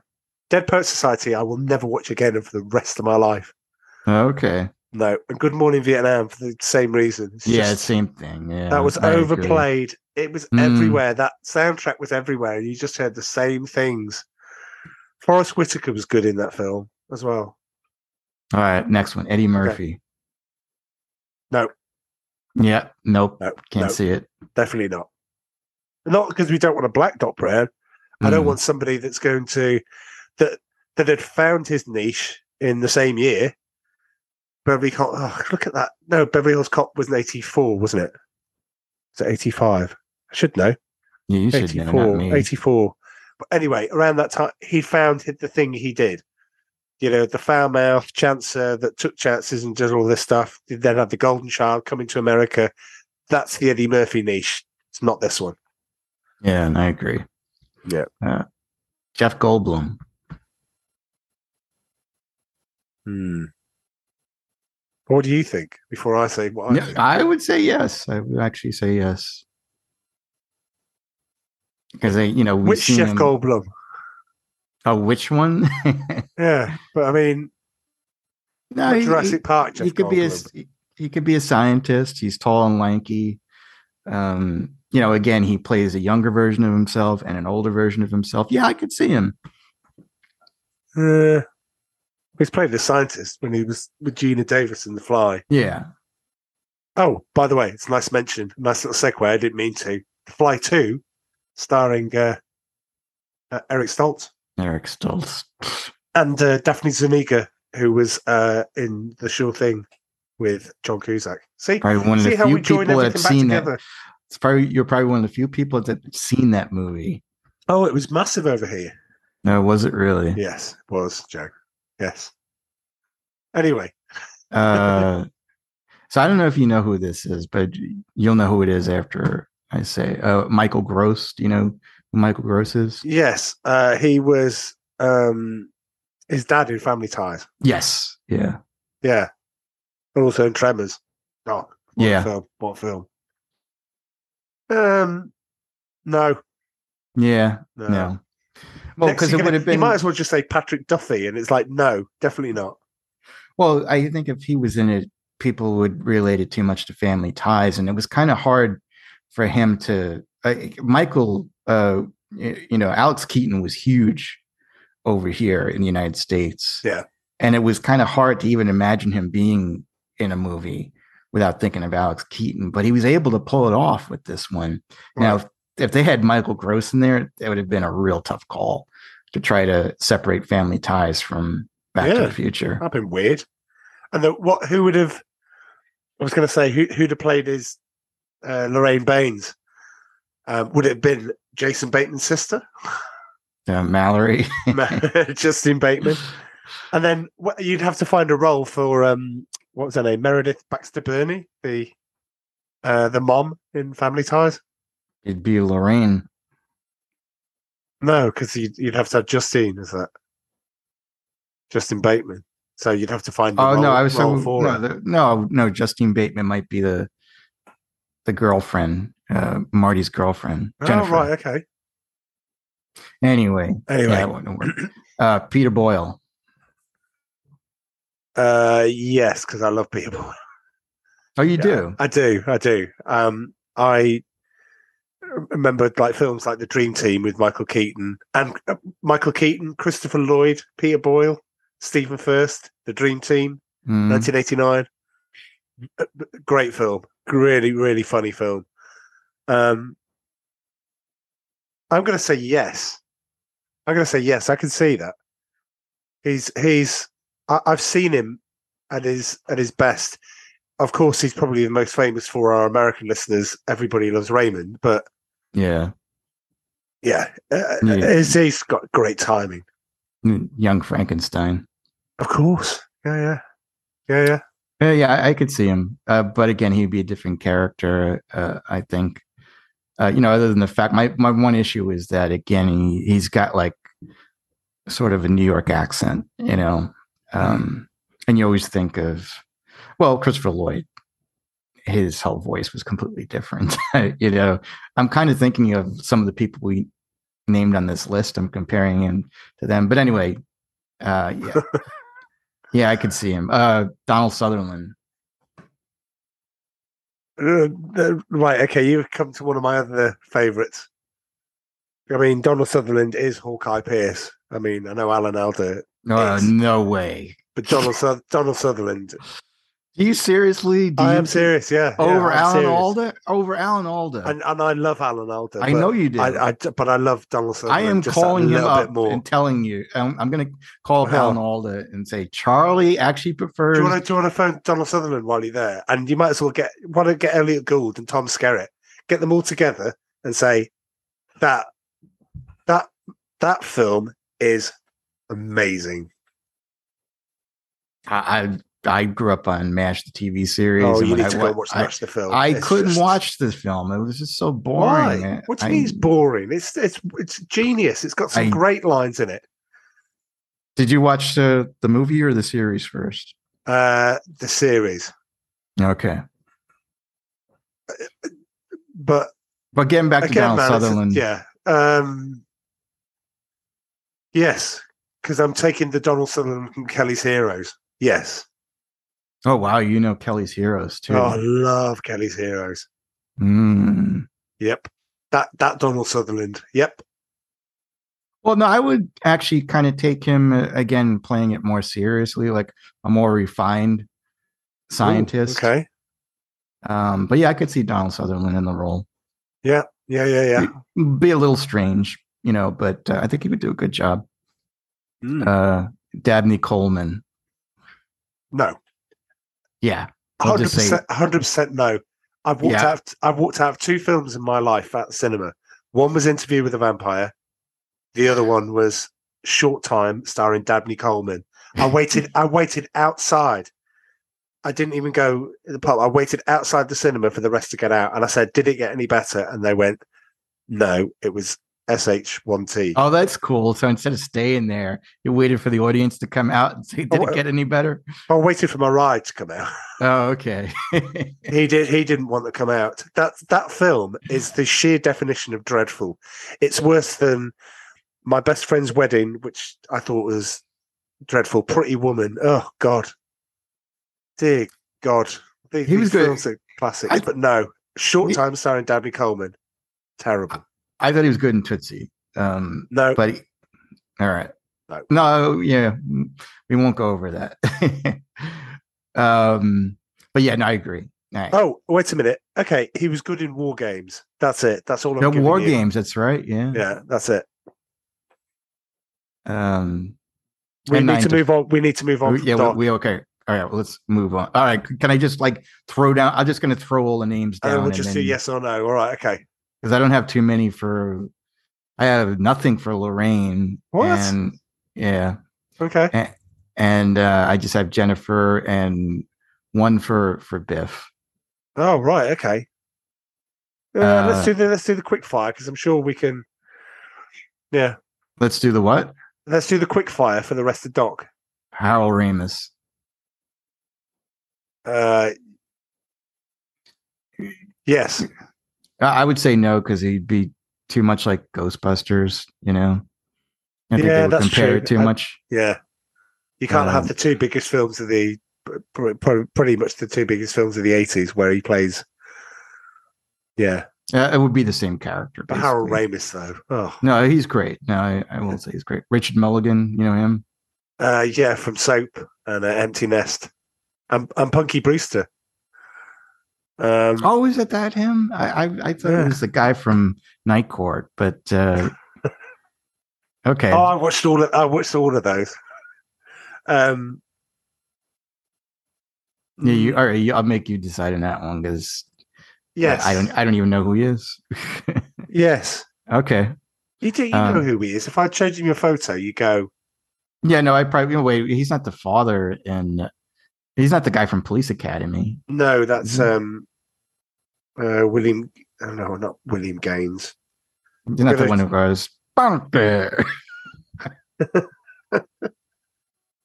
Speaker 1: Dead Poet Society. I will never watch again for the rest of my life.
Speaker 2: Okay.
Speaker 1: No, and Good Morning Vietnam for the same reason. It's
Speaker 2: Yeah,
Speaker 1: just-
Speaker 2: same thing. Yeah,
Speaker 1: that was
Speaker 2: I agree.
Speaker 1: overplayed. It was
Speaker 2: Mm.
Speaker 1: everywhere. That soundtrack was everywhere. You just heard the same things. Forest Whitaker was good in that film as well.
Speaker 2: All right, next one, Eddie Murphy.
Speaker 1: No,
Speaker 2: Yeah, nope,
Speaker 1: no,
Speaker 2: can't
Speaker 1: no,
Speaker 2: see it.
Speaker 1: definitely not. Not because we don't want a black Doc Brown. I don't
Speaker 2: Mm.
Speaker 1: want somebody that's going to that that had found his niche in the same year. Beverly Cop. Oh, look at that. No, Beverly Hills Cop was in '84, wasn't it? Was it '85? I should know.
Speaker 2: Yeah, you should know,
Speaker 1: 84, 84. But anyway, around that time, he found the thing he did. You know, the foul mouth chancer that took chances and did all this stuff. He then had the Golden Child coming to America. That's the Eddie Murphy niche. It's not this one.
Speaker 2: Yeah, and I agree.
Speaker 1: Yeah.
Speaker 2: Uh, Jeff Goldblum.
Speaker 1: Hmm. What do you think before I say what I
Speaker 2: Yeah,
Speaker 1: think?
Speaker 2: I would say yes. I would actually say yes. Because they, you know,
Speaker 1: Which Jeff
Speaker 2: him-
Speaker 1: Goldblum?
Speaker 2: Oh, which one?
Speaker 1: Yeah, but I mean,
Speaker 2: no, he-
Speaker 1: Jurassic Park.
Speaker 2: he,
Speaker 1: Jeff
Speaker 2: he could be a he- he could be a scientist. He's tall and lanky. Um, you know, again, he plays a younger version of himself and an older version of himself. Yeah, I could see him.
Speaker 1: Uh, he's played the scientist when he was with Geena Davis in The Fly.
Speaker 2: Yeah.
Speaker 1: Oh, by the way, it's a nice mention, nice little segue. I didn't mean to. The Fly Two, starring uh, uh, Eric Stoltz
Speaker 2: Eric Stoltz.
Speaker 1: and uh, Daphne Zuniga, who was uh, in The Sure Thing with John Cusack. See,
Speaker 2: Probably one of
Speaker 1: see
Speaker 2: the
Speaker 1: how
Speaker 2: few people that
Speaker 1: everything back
Speaker 2: seen that.
Speaker 1: together.
Speaker 2: It's probably you're probably one of the few people that seen that movie.
Speaker 1: Oh, it was massive over here.
Speaker 2: No, was it really?
Speaker 1: Yes, it was Joe. Yes. Anyway,
Speaker 2: Uh, so I don't know if you know who this is, but you'll know who it is after I say uh, Michael Gross. Do you know who Michael Gross is?
Speaker 1: yes, uh, he was um, his dad in Family Ties.
Speaker 2: Yes. Yeah.
Speaker 1: Yeah, and also in Tremors. Oh, what
Speaker 2: Yeah.
Speaker 1: film? What film? Um, no,
Speaker 2: Yeah.
Speaker 1: no.
Speaker 2: No. Well, because it would have been.
Speaker 1: You might as well just say Patrick Duffy, and it's like, no, definitely not.
Speaker 2: Well, I think if he was in it, people would relate it too much to family ties, and it was kind of hard for him to. Uh, Michael, uh, you know, Alex Keaton was huge over here in the United States.
Speaker 1: Yeah.
Speaker 2: and it was kind of hard to even imagine him being in a movie without thinking of Alex Keaton. But he was able to pull it off with this one. Now, if, they had Michael Gross in there, it would have been a real tough call to try to separate family ties from Back to the Future.
Speaker 1: That'd been weird. And the, what? Who would have? I was going to say who who'd have played his uh, Lorraine Baines? Um, would it have been Jason Bateman's sister,
Speaker 2: Uh, Mallory.
Speaker 1: Justine Bateman? And then what, you'd have to find a role for um, what was her name? Meredith Baxter Birney, the uh, the mom in Family Ties.
Speaker 2: It'd be Lorraine.
Speaker 1: No, because you'd, you'd have to have Justine as that. Justine Bateman. So you'd have to find.
Speaker 2: Oh
Speaker 1: role,
Speaker 2: no, I was so
Speaker 1: for
Speaker 2: no, the, no, no. Justine Bateman might be the the girlfriend, uh, Marty's girlfriend,
Speaker 1: Oh
Speaker 2: Jennifer.
Speaker 1: right, okay.
Speaker 2: Anyway,
Speaker 1: Anyway,
Speaker 2: yeah, wouldn't work. uh, Peter Boyle.
Speaker 1: uh, yes, because I love Peter Boyle.
Speaker 2: Oh, you
Speaker 1: Yeah,
Speaker 2: do?
Speaker 1: I do. I do. Um, I remember like films like The Dream Team with Michael Keaton and uh, Michael Keaton, Christopher Lloyd, Peter Boyle, Stephen Furst, The Dream Team,
Speaker 2: Mm.
Speaker 1: 1989. Uh, Great film. Really, really funny film. Um, I'm going to say yes. I'm going to say yes. I can see that. He's he's. I, I've seen him at his at his best. Of course, he's probably the most famous for our American listeners. Everybody loves Raymond, but
Speaker 2: Yeah,
Speaker 1: yeah, uh,
Speaker 2: Yeah.
Speaker 1: he's- he's got great timing.
Speaker 2: Mm, Young Frankenstein.
Speaker 1: Of course, yeah, yeah, yeah, yeah.
Speaker 2: Uh, yeah, I, I could see him, uh, but again, he'd be a different character. Uh, I think. Uh, you know, other than the fact, my my one issue is that again, he he's got like sort of a New York accent. You know, um, and you always think of, well, Christopher Lloyd. His whole voice was completely different. you know, I'm kind of thinking of some of the people we named on this list. I'm comparing him to them, but anyway, uh, yeah, yeah, I could see him. Uh, Donald Sutherland.
Speaker 1: Uh, uh, right, okay, you've come to one of my other favourites. I mean, Donald Sutherland is Hawkeye Pierce. I mean, I know Alan Alda,
Speaker 2: Uh, no way.
Speaker 1: but Donald Donald Sutherland
Speaker 2: Do you seriously? Do
Speaker 1: I
Speaker 2: you
Speaker 1: am serious. Yeah, yeah,
Speaker 2: Over
Speaker 1: I'm
Speaker 2: Alan
Speaker 1: serious.
Speaker 2: Alda? Over Alan Alda.
Speaker 1: and, and I love Alan Alda.
Speaker 2: I know you do.
Speaker 1: I, I, but I love Donald Sutherland. I am
Speaker 2: calling him
Speaker 1: little
Speaker 2: up
Speaker 1: more.
Speaker 2: and telling you. Um, I'm, I'm going to call up
Speaker 1: Well-
Speaker 2: Alan Alda and say Charlie actually prefers.
Speaker 1: Do you want to do you want to phone Donald Sutherland while you're there? And you might as well get why don't get Elliot Gould and Tom Skerritt, get them all together and say that that that film is amazing.
Speaker 2: I, I grew up on Mash the TV series.
Speaker 1: Oh, you need
Speaker 2: I
Speaker 1: to go and watch,
Speaker 2: I,
Speaker 1: watch the film.
Speaker 2: I couldn't
Speaker 1: just-
Speaker 2: watch the film. It was just so boring.
Speaker 1: Why? What do you
Speaker 2: I-
Speaker 1: mean it's boring? It's it's it's genius. It's got some
Speaker 2: I-
Speaker 1: great lines in it.
Speaker 2: Did you watch the the movie or the series first?
Speaker 1: Uh, the series,
Speaker 2: Okay,
Speaker 1: but
Speaker 2: but getting back to
Speaker 1: again,
Speaker 2: Donald
Speaker 1: man,
Speaker 2: Sutherland.
Speaker 1: yeah. Um, yes, because I'm taking the Donald Sutherland from Kelly's Heroes. Yes.
Speaker 2: Oh wow, you know Kelly's Heroes too.
Speaker 1: Oh, I love Kelly's Heroes.
Speaker 2: Mm.
Speaker 1: Yep. That that Donald Sutherland. Yep.
Speaker 2: Well, no, I would actually kind of take him uh, again, playing it more seriously, like a more refined scientist.
Speaker 1: Ooh, okay.
Speaker 2: Um, but yeah, I could see Donald Sutherland in the role.
Speaker 1: Yeah. Yeah. Yeah. Yeah.
Speaker 2: Be a little strange, you know, but uh, I think he would do a good job.
Speaker 1: Mm.
Speaker 2: Uh, Dabney Coleman.
Speaker 1: no.
Speaker 2: Yeah.
Speaker 1: hundred percent, Hundred percent. No. I've walked
Speaker 2: Yeah.
Speaker 1: out. I've walked out of two films in my life at the cinema. One was Interview with a Vampire. The other one was Short Time, starring Dabney Coleman. I waited. I waited outside. I didn't even go the pub. I waited outside the cinema for the rest to get out, and I said, "Did it get any better?" And they went, "No, it was SH1T."
Speaker 2: Oh, that's cool. So instead of staying there, you waited for the audience to come out and say, "Did
Speaker 1: Oh,
Speaker 2: it get any better?"
Speaker 1: I waited for my ride to come out.
Speaker 2: Oh, okay.
Speaker 1: He did. He didn't want to come out. That that film is the sheer definition of dreadful. It's worse than my best friend's wedding, which I thought was dreadful. Pretty Woman. Oh God, dear God. These,
Speaker 2: He was
Speaker 1: these
Speaker 2: good.
Speaker 1: films are classics,
Speaker 2: I-
Speaker 1: but no. Short time starring Dabney Coleman. Terrible.
Speaker 2: I thought he was good in Tootsie. Um,
Speaker 1: No,
Speaker 2: but he- all right.
Speaker 1: No.
Speaker 2: No, yeah, we won't go over that. um, but yeah, no, I agree. Right.
Speaker 1: oh wait a minute. Okay, he was good in War Games. That's it. That's all. I'm giving
Speaker 2: war
Speaker 1: you.
Speaker 2: games, that's right. Yeah.
Speaker 1: Yeah, that's it.
Speaker 2: Um,
Speaker 1: We need to
Speaker 2: to-
Speaker 1: move on. We need to move on.
Speaker 2: we- yeah, we, we okay. All right, well, let's move on. All right, can I just like throw down? I'm just going to throw all the names down,
Speaker 1: then we'll just do yes or no. All right. Okay.
Speaker 2: Because I don't have too many for. I have nothing for Lorraine.
Speaker 1: What?
Speaker 2: And yeah,
Speaker 1: Okay.
Speaker 2: and uh, I just have Jennifer and one for for Biff.
Speaker 1: Oh right, okay. Uh, let's
Speaker 2: Uh,
Speaker 1: do the let's do the quick fire because I'm sure we can. Yeah,
Speaker 2: Let's do the what?
Speaker 1: let's do the quick fire for the rest of Doc.
Speaker 2: Harold Ramis.
Speaker 1: Uh, yes,
Speaker 2: I I would say no because he'd be too much like Ghostbusters. You know, I think
Speaker 1: Yeah,
Speaker 2: they would
Speaker 1: that's
Speaker 2: compare
Speaker 1: true.
Speaker 2: it too
Speaker 1: I-
Speaker 2: much.
Speaker 1: yeah. You can't have
Speaker 2: Um,
Speaker 1: the two biggest films of the pr- pr- pretty much the two biggest films of the '80s where he plays. Yeah,
Speaker 2: Uh, it would be the same character.
Speaker 1: but Harold. Ramis though. Oh,
Speaker 2: No, he's great. No, I, I will say he's great. Richard Mulligan, you know him.
Speaker 1: uh, yeah, from Soap and uh, Empty Nest, and, and Punky Brewster. Um,
Speaker 2: Oh, is it that him? I I, I thought
Speaker 1: Yeah.
Speaker 2: it was the guy from Night Court, but uh, okay.
Speaker 1: Oh, I watched all of I watched all of those. Um,
Speaker 2: yeah, you, all right, you, I'll make you decide on that one because
Speaker 1: yes,
Speaker 2: I don't I don't even know who he is.
Speaker 1: Yes,
Speaker 2: okay.
Speaker 1: you do. You
Speaker 2: Um,
Speaker 1: know who he is. If I showed you your photo, you go,
Speaker 2: Yeah, no, I probably wait. He's not the father, and he's not the guy from Police Academy.
Speaker 1: "No, that's
Speaker 2: Mhm.
Speaker 1: um, uh, William. Oh, no, not William Gaines.
Speaker 2: He's not the one who goes bunker.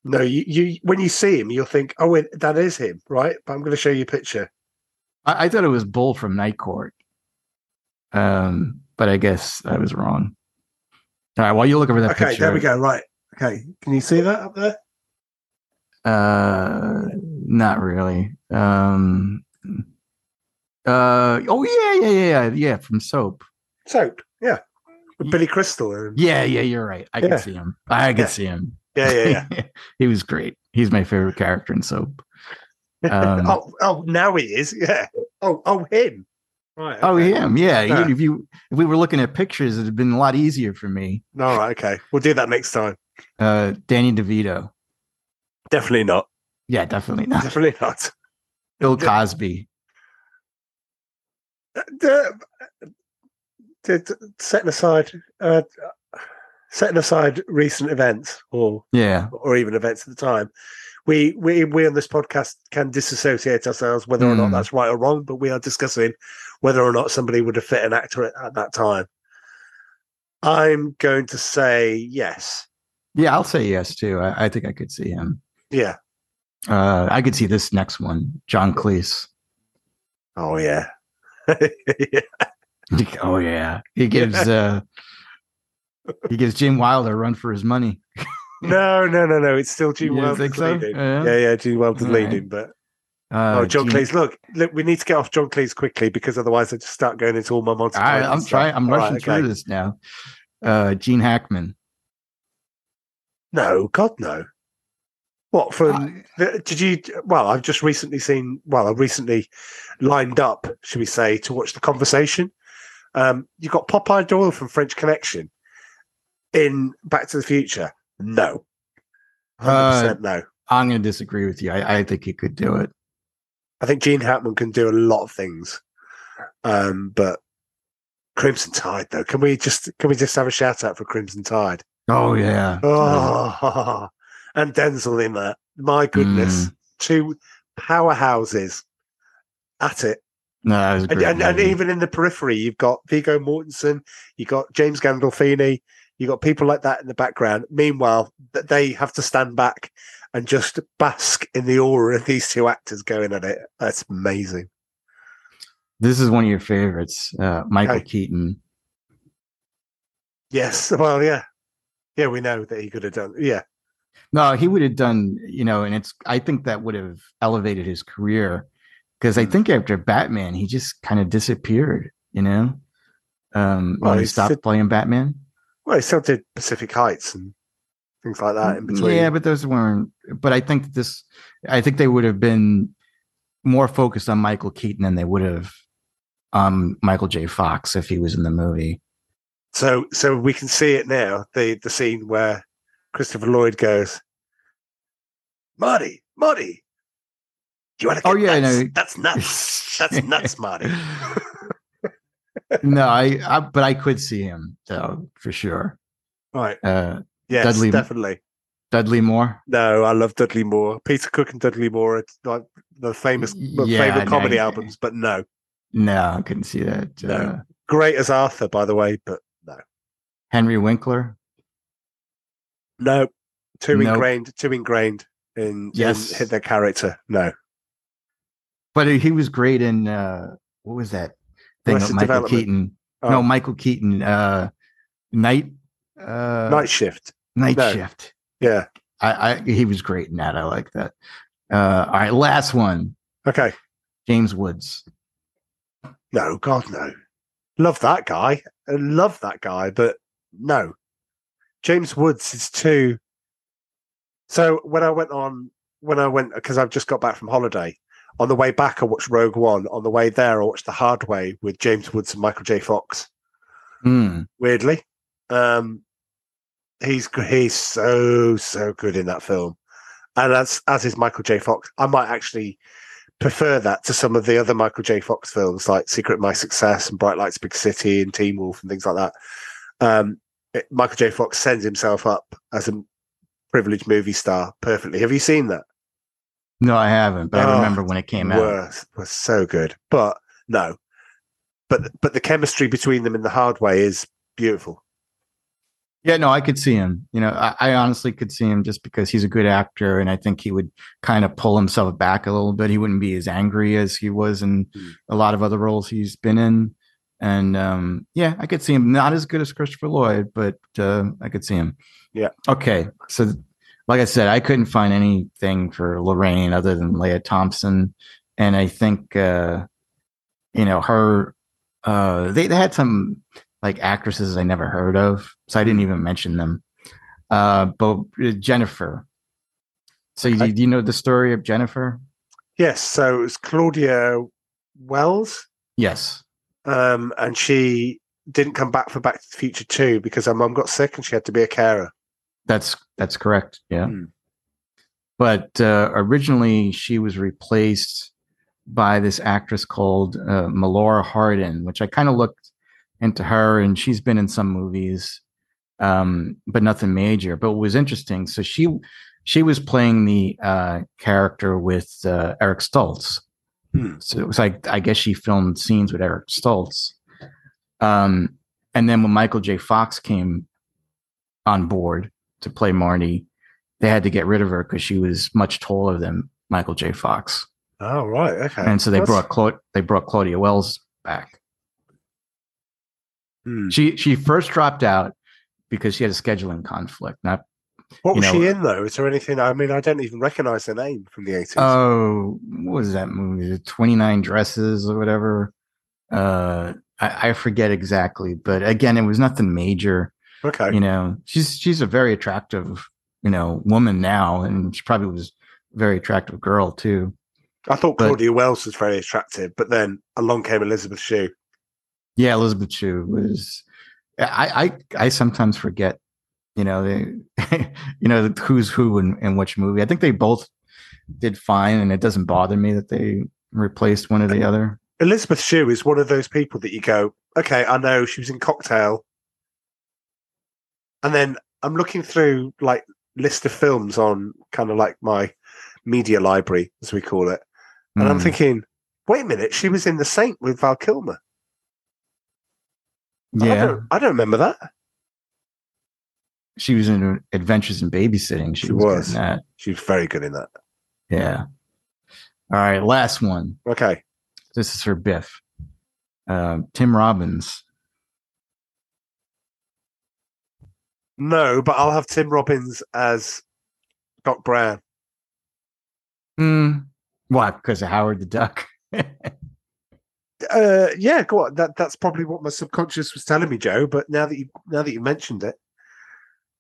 Speaker 1: No, you, you. When you see him, you'll think, "Oh, that is him, right?" But I'm going to show you a picture.
Speaker 2: I, I thought it was Bull from Night Court. Um, but I guess I was wrong. All right, while you look over that picture.
Speaker 1: Okay,
Speaker 2: picture,
Speaker 1: there we go. Right. Okay, can you see that up there?
Speaker 2: Uh, not really. Um, uh, oh yeah, yeah, yeah, yeah, from Soap.
Speaker 1: Soap. Yeah, with Billy Crystal. And,
Speaker 2: Yeah, yeah, you're right. I
Speaker 1: Yeah.
Speaker 2: can see him. I can
Speaker 1: Yeah.
Speaker 2: see him.
Speaker 1: yeah, yeah, yeah.
Speaker 2: he was great. He's my favorite character in Soap. Um,
Speaker 1: oh, oh, now he is. Yeah. Oh, oh, him. Right.
Speaker 2: Oh, him. Yeah.
Speaker 1: Yeah.
Speaker 2: If you if we were looking at pictures, it'd have been a lot easier for me.
Speaker 1: All right. Okay. We'll do that next time.
Speaker 2: Uh, Danny DeVito.
Speaker 1: Definitely not.
Speaker 2: Yeah, definitely not.
Speaker 1: Definitely not.
Speaker 2: Bill Cosby.
Speaker 1: Uh, d- d- setting aside, uh, setting aside recent events or
Speaker 2: Yeah.
Speaker 1: or even events at the time, we we we on this podcast can disassociate ourselves whether or not
Speaker 2: Mm.
Speaker 1: that's right or wrong. But we are discussing whether or not somebody would have fit an actor at, at that time. I'm going to say yes.
Speaker 2: Yeah, I'll say yes too. I, I think I could see him.
Speaker 1: Yeah.
Speaker 2: Uh, I could see this next one, John Cleese.
Speaker 1: Oh yeah. Yeah.
Speaker 2: Oh yeah, he gives uh, he gives Jim Wilder a run for his money.
Speaker 1: No, no, no, no. It's still Gene
Speaker 2: You
Speaker 1: Wilder's
Speaker 2: so?
Speaker 1: leading.
Speaker 2: Yeah.
Speaker 1: Yeah, yeah, Gene Wilder's
Speaker 2: All right.
Speaker 1: leading, but
Speaker 2: Uh,
Speaker 1: oh, John
Speaker 2: Gene-
Speaker 1: Cleese. Look, look, we need to get off John Cleese quickly because otherwise I just start going into all my Monty.
Speaker 2: I, I'm
Speaker 1: stuff.
Speaker 2: trying. I'm
Speaker 1: All
Speaker 2: rushing
Speaker 1: right,
Speaker 2: through
Speaker 1: okay.
Speaker 2: this now. Uh, Gene Hackman.
Speaker 1: No, God, no. What from?
Speaker 2: Uh,
Speaker 1: the, did you? Well, I've just recently seen. Well, I've recently lined up, should we say, to watch the conversation. Um, you got Popeye Doyle from French Connection in Back to the Future. No, hundred
Speaker 2: Uh,
Speaker 1: no.
Speaker 2: I'm going to disagree with you. I, I think he could do it.
Speaker 1: I think Gene Hackman can do a lot of things, um, but Crimson Tide though. Can we just can we just have a shout out for Crimson Tide?
Speaker 2: Oh yeah.
Speaker 1: Oh, and Denzel in that. My goodness,
Speaker 2: Mm.
Speaker 1: two powerhouses at it.
Speaker 2: No, that was a
Speaker 1: And,
Speaker 2: great.
Speaker 1: and, and even in the periphery, you've got Viggo Mortensen, you've got James Gandolfini, you've got people like that in the background. Meanwhile, that they have to stand back and just bask in the aura of these two actors going at it. That's amazing.
Speaker 2: this is one of your favorites, uh, Michael
Speaker 1: Okay.
Speaker 2: Keaton.
Speaker 1: Yes, well, yeah, yeah, we know that he could have done. Yeah,
Speaker 2: No, he would have done, you know, and it's. I think that would have elevated his career because I
Speaker 1: Mm.
Speaker 2: think after Batman, he just kind of disappeared. You know, um,
Speaker 1: Well,
Speaker 2: when he stopped
Speaker 1: fit-
Speaker 2: playing Batman.
Speaker 1: well, he still did Pacific Heights and things like that in between.
Speaker 2: Yeah, but those weren't. But I think this. I think they would have been more focused on Michael Keaton than they would have on Michael J. Fox if he was in the movie.
Speaker 1: So so we can see it now, the the scene where Christopher Lloyd goes, Marty, Marty. Do you want to
Speaker 2: Oh, yeah, I
Speaker 1: nuts?
Speaker 2: know.
Speaker 1: That's nuts. That's nuts, Marty.
Speaker 2: no, I, I. But I could see him though for sure.
Speaker 1: Right.
Speaker 2: Uh,
Speaker 1: Yes,
Speaker 2: Dudley-
Speaker 1: definitely.
Speaker 2: Dudley Moore.
Speaker 1: No, I love Dudley Moore. Peter Cook and Dudley Moore are like the famous
Speaker 2: yeah,
Speaker 1: favorite
Speaker 2: no,
Speaker 1: comedy albums, but no.
Speaker 2: No, I couldn't see that.
Speaker 1: No.
Speaker 2: Uh,
Speaker 1: Great as Arthur, by the way, but no.
Speaker 2: Henry Winkler.
Speaker 1: No. Too ingrained, too ingrained in,
Speaker 2: Yes.
Speaker 1: in hit their character. No.
Speaker 2: But he was great in uh what was that thing Michael Keaton?
Speaker 1: Oh,
Speaker 2: No, Michael Keaton. Uh Night uh
Speaker 1: Night Shift.
Speaker 2: Night
Speaker 1: no.
Speaker 2: Shift.
Speaker 1: Yeah.
Speaker 2: I, I he was great in that. I like that. Uh all right, last one.
Speaker 1: Okay.
Speaker 2: James Woods.
Speaker 1: No, God, no. Love that guy. I love that guy, but no. James Woods is too. So when I went on, when I went, because I've just got back from holiday, on the way back, I watched Rogue One. On the way there, I watched The Hard Way with James Woods and Michael J. Fox.
Speaker 2: Hmm.
Speaker 1: Weirdly, um, he's he's so so good in that film, and as as is Michael J. Fox. I might actually prefer that to some of the other Michael J. Fox films like Secret of My Success and Bright Lights Big City and Teen Wolf and things like that. Um, it- Michael J. Fox sends himself up as a privileged movie star perfectly. Have you seen that?
Speaker 2: No, I haven't, but I
Speaker 1: Oh,
Speaker 2: remember when it came out.
Speaker 1: was was so good, but no, but but the chemistry between them in the hard way is beautiful.
Speaker 2: Yeah, no, I could see him. You know, I, I honestly could see him just because he's a good actor, and I think he would kind of pull himself back a little bit. He wouldn't be as angry as he was in
Speaker 1: Mm.
Speaker 2: a lot of other roles he's been in. And um, yeah, I could see him. Not as good as Christopher Lloyd, but uh, I could see him.
Speaker 1: Yeah.
Speaker 2: Okay. So, like I said, I couldn't find anything for Lorraine other than Lea Thompson, and I think uh, you know her. Uh, they they had some like actresses I never heard of, so I didn't even mention them. Uh, but uh, Jennifer. So you, do you know the story of Jennifer?
Speaker 1: Yes, so it was Claudia Wells,
Speaker 2: Yes.
Speaker 1: Um, and she didn't come back for Back to the Future 2 because her mum got sick and she had to be a carer.
Speaker 2: That's that's correct. Yeah.
Speaker 1: Hmm.
Speaker 2: But uh, originally, she was replaced by this actress called uh, Melora Hardin, which I kind of looked into her, and she's been in some movies, um, but nothing major. But what was interesting, so she she was playing the uh, character with uh, Eric Stoltz.
Speaker 1: Hmm.
Speaker 2: So it was like I guess she filmed scenes with Eric Stoltz. Um, and then when Michael J. Fox came on board to play Marty, they had to get rid of her because she was much taller than Michael J. Fox,
Speaker 1: Oh, right. Okay.
Speaker 2: and so they
Speaker 1: That's-
Speaker 2: brought Cla- they brought Claudia Wells back.
Speaker 1: Hmm.
Speaker 2: She she first dropped out because she had a scheduling conflict. Not
Speaker 1: What was
Speaker 2: know-
Speaker 1: she in, though? Is there anything? I mean, I don't even recognize the name from the 80s.
Speaker 2: oh, what was that movie? Twenty Nine Dresses or whatever. Uh, I, I forget exactly, but again, it was nothing major.
Speaker 1: okay.
Speaker 2: You know, she's she's a very attractive you know woman now, and she probably was a very attractive girl too.
Speaker 1: I thought
Speaker 2: but-
Speaker 1: Claudia Wells was very attractive, but then along came Elizabeth Shue.
Speaker 2: Yeah, Elizabeth Shue was. I I I sometimes forget, you know, they, you know, who's who in, in which movie. I think they both did fine, and it doesn't bother me that they replaced one or the other.
Speaker 1: Elizabeth Shue is one of those people that you go, okay, I know she was in Cocktail. And then I'm looking through like list of films on kind of like my media library, as we call it. And I'm
Speaker 2: Hmm.
Speaker 1: thinking, wait a minute, she was in The Saint with Val Kilmer. I
Speaker 2: yeah,
Speaker 1: don't, I don't remember that.
Speaker 2: She was in Adventures in Babysitting. She,
Speaker 1: She
Speaker 2: was,
Speaker 1: was.
Speaker 2: that.
Speaker 1: She was very good in that.
Speaker 2: Yeah. All right, last one.
Speaker 1: Okay.
Speaker 2: This is for Biff. Uh, Tim Robbins.
Speaker 1: No, but I'll have Tim Robbins as Doc Brown.
Speaker 2: Hmm. Why? Because of Howard the Duck.
Speaker 1: Uh, yeah, go on. That that's probably what my subconscious was telling me, Joe. But now that you now that you mentioned it,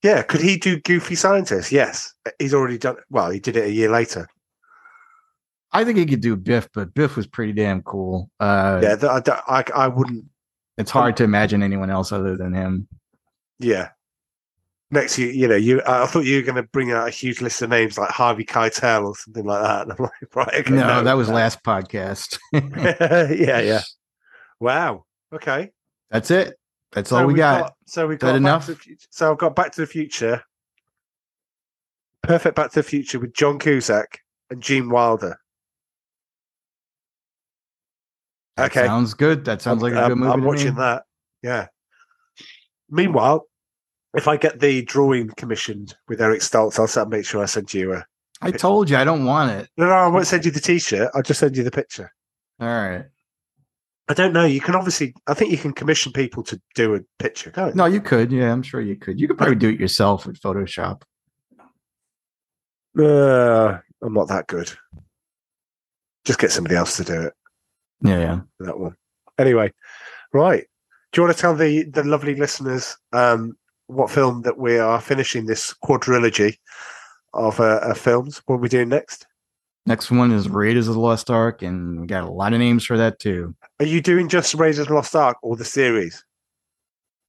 Speaker 1: yeah, could he do Goofy Scientist? Yes, he's already done. Well, he did it a year later.
Speaker 2: I think he could do Biff, but Biff was pretty damn cool. Uh,
Speaker 1: yeah, I, I I wouldn't.
Speaker 2: it's hard to imagine anyone else other than him.
Speaker 1: Yeah. Next, you you know you. I thought you were going to bring out a huge list of names like Harvey Keitel or something like that. And I'm like, right, okay,
Speaker 2: no, that was last podcast.
Speaker 1: yeah, yeah. Wow. Okay.
Speaker 2: That's it. That's all
Speaker 1: So
Speaker 2: we
Speaker 1: we've
Speaker 2: got.
Speaker 1: So we've got
Speaker 2: enough?
Speaker 1: the So I've got Back to the Future. Perfect Back to the Future with John Cusack and Gene Wilder.
Speaker 2: That
Speaker 1: okay.
Speaker 2: sounds good. That sounds like a good um, movie.
Speaker 1: I'm watching
Speaker 2: me.
Speaker 1: that. Yeah. Meanwhile, if I get the drawing commissioned with Eric Stoltz, I'll make sure I send you a.
Speaker 2: I told you I don't want it.
Speaker 1: No, no, I won't send you the T-shirt. I'll just send you the picture.
Speaker 2: All right.
Speaker 1: I don't know. You can obviously. I think you can commission people to do a picture. Can't you?
Speaker 2: No, you could. Yeah, I'm sure you could. You could probably do it yourself with Photoshop.
Speaker 1: Uh, I'm not that good. Just get somebody else to do it.
Speaker 2: Yeah, yeah.
Speaker 1: that one. Anyway, right. Do you want to tell the the lovely listeners um, what film that we are finishing this quadrilogy of uh, uh, films? What are we doing next?
Speaker 2: Next one is Raiders of the Lost Ark, and we got a lot of names for that too.
Speaker 1: Are you doing just Raiders of the Lost Ark or the series?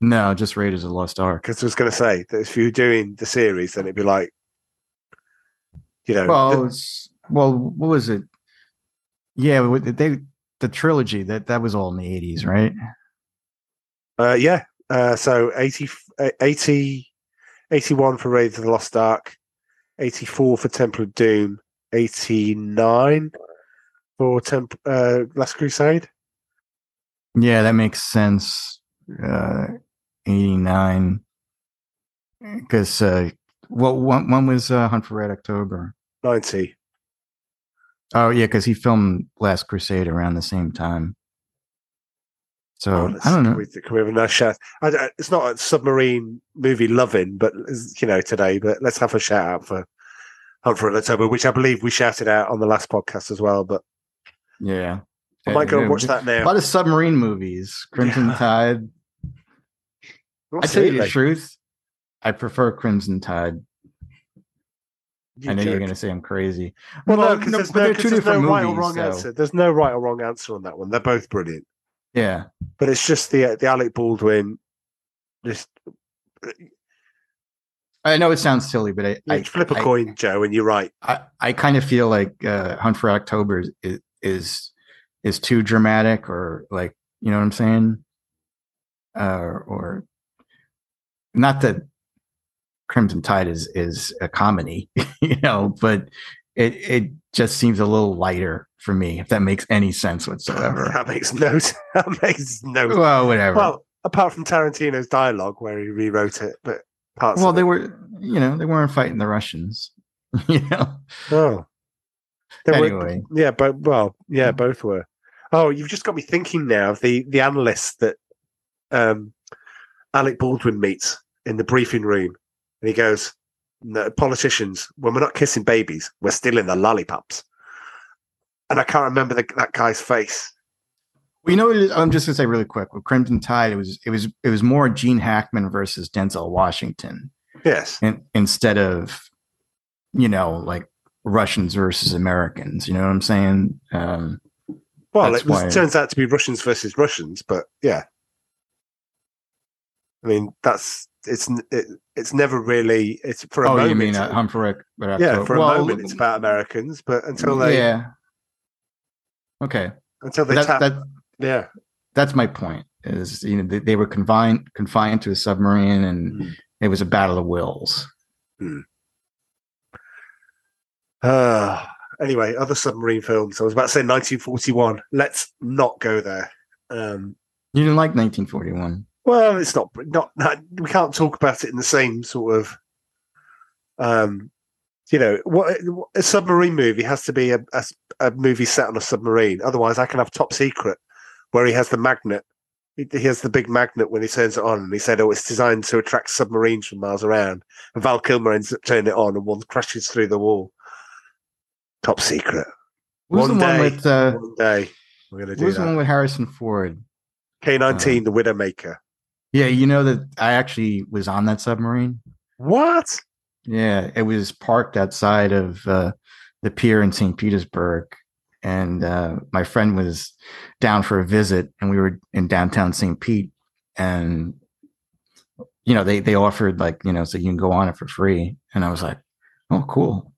Speaker 2: No, just Raiders of the Lost Ark.
Speaker 1: Because I was going to say that if you were doing the series, then it'd be like, you know,
Speaker 2: Well,
Speaker 1: the-
Speaker 2: well, what was it? Yeah, they the trilogy that that was all in the 80s, right?
Speaker 1: uh, yeah. Uh, so 80, uh, 80, 81 for Raiders of the Lost Ark, 84 for Temple of Doom, 89 for Temp- uh, Last Crusade.
Speaker 2: Yeah, that makes sense. Uh, 89. Because uh, what one, one was uh, Hunt for Red October.
Speaker 1: 90.
Speaker 2: Oh, yeah, because he filmed Last Crusade around the same time. So
Speaker 1: Oh,
Speaker 2: I don't
Speaker 1: Can
Speaker 2: know.
Speaker 1: we, can we have a nice shout? I, it's not a submarine movie loving, but you know today. But let's have a shout out for Hunt for Red October, which I believe we shouted out on the last podcast as well. But
Speaker 2: Yeah.
Speaker 1: I might go and
Speaker 2: Yeah,
Speaker 1: watch that now.
Speaker 2: A lot of submarine movies. Crimson
Speaker 1: Yeah.
Speaker 2: Tide. I tell you the
Speaker 1: Absolutely.
Speaker 2: truth, I prefer Crimson Tide.
Speaker 1: You
Speaker 2: I know you're going to say I'm crazy.
Speaker 1: Well, no, because
Speaker 2: no,
Speaker 1: there's
Speaker 2: but
Speaker 1: no,
Speaker 2: they're
Speaker 1: 'cause
Speaker 2: two
Speaker 1: there's no
Speaker 2: different
Speaker 1: right or wrong
Speaker 2: so-
Speaker 1: answer. There's no right or wrong answer on that one. They're both brilliant,
Speaker 2: Yeah,
Speaker 1: but it's just the the Alec Baldwin. Just
Speaker 2: I know it sounds silly, but I I,
Speaker 1: flip a
Speaker 2: I-
Speaker 1: coin, Joe, and you're right.
Speaker 2: I, I kind of feel like uh, Hunt for October is, is is too dramatic, or like you know what I'm saying, uh, or not that Crimson Tide is is a comedy, you know, but it it just seems a little lighter for me, if that makes any sense whatsoever.
Speaker 1: That makes no. That makes no.
Speaker 2: well, whatever.
Speaker 1: Well, apart from Tarantino's dialogue where he rewrote it, but parts.
Speaker 2: well, they
Speaker 1: it.
Speaker 2: were, you know, they weren't fighting the Russians, you know.
Speaker 1: Oh. They were-
Speaker 2: Anyway.
Speaker 1: yeah, but well, yeah, both were. Oh, you've just got me thinking now of the the analyst that um, Alec Baldwin meets in the briefing room, and he goes, no, "Politicians, when we're not kissing babies, we're stealing the lollipops." And I can't remember the, that guy's face.
Speaker 2: Well, you know, it? I'm just gonna say really quick. With Crimson Tide, it was it was it was more Gene Hackman versus Denzel Washington,
Speaker 1: Yes,
Speaker 2: in, instead of you know like Russians versus Americans. You know what I'm saying? Um,
Speaker 1: well, it was,
Speaker 2: why-
Speaker 1: turns out to be Russians versus Russians, but yeah, I mean that's it's it, it's never really it's for a
Speaker 2: oh,
Speaker 1: moment.
Speaker 2: you mean uh, for Oc-
Speaker 1: yeah, for a moment it's about Americans, but until they
Speaker 2: yeah. Okay,
Speaker 1: until they
Speaker 2: that,
Speaker 1: tap,
Speaker 2: that
Speaker 1: yeah,
Speaker 2: that's my point. Is you know they, they were confined confined to a submarine, and
Speaker 1: Mm.
Speaker 2: it was a battle of wills.
Speaker 1: Uh, anyway, other submarine films. I was about to say 1941. Let's not go there. Um,
Speaker 2: You didn't like 1941.
Speaker 1: well, it's not, not not we can't talk about it in the same sort of um you know what a submarine movie has to be a, a, a movie set on a submarine otherwise i can have top secret where he has the magnet he has the big magnet when he turns it on and he said oh it's designed to attract submarines from miles around and val kilmer ends up turning it on and one crashes through the wall top secret One
Speaker 2: the one
Speaker 1: day.
Speaker 2: with uh,
Speaker 1: one day we're gonna
Speaker 2: what
Speaker 1: do
Speaker 2: was the one with Harrison Ford?
Speaker 1: k19 the widowmaker
Speaker 2: Yeah, you know that I actually was on that submarine.
Speaker 1: what
Speaker 2: Yeah, it was parked outside of uh, the pier in St. Petersburg, and uh, my friend was down for a visit, and we were in downtown St. Pete, and you know they they offered like you know so you can go on it for free, and I was like, oh cool.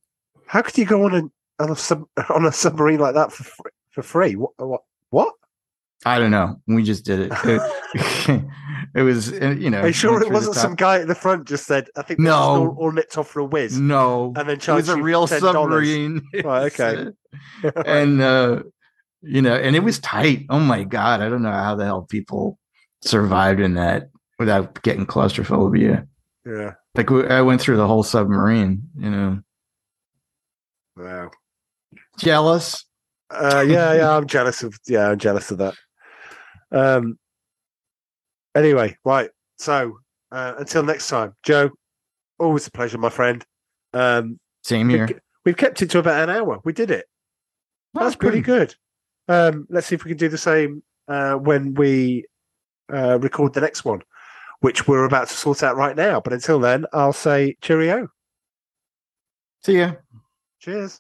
Speaker 1: How could you go on a on a sub on a submarine like that for for free? What what? what?
Speaker 2: I don't know. We just did it. It, it was uh, you know.
Speaker 1: Are you sure it wasn't some guy at the front just said, "I think
Speaker 2: No.
Speaker 1: all, all nipped off for a whiz,"
Speaker 2: No,
Speaker 1: and then
Speaker 2: it was a real
Speaker 1: $10.
Speaker 2: submarine.
Speaker 1: Right, okay.
Speaker 2: and uh you know and it was tight oh my god i don't know how the hell people survived in that without getting claustrophobia
Speaker 1: yeah.
Speaker 2: like i went through the whole submarine you know
Speaker 1: Wow.
Speaker 2: jealous
Speaker 1: Uh, yeah, yeah. I'm jealous of. Yeah, I'm jealous of that. Um. Anyway, right. So uh, until next time, Joe. Always a pleasure, my friend. Um,
Speaker 2: same here
Speaker 1: ke- we've kept it to about an hour. We did it. That's pretty good. Um, let's see if we can do the same uh, when we uh, record the next one, which we're about to sort out right now. But until then, I'll say cheerio.
Speaker 2: see ya
Speaker 1: Cheers.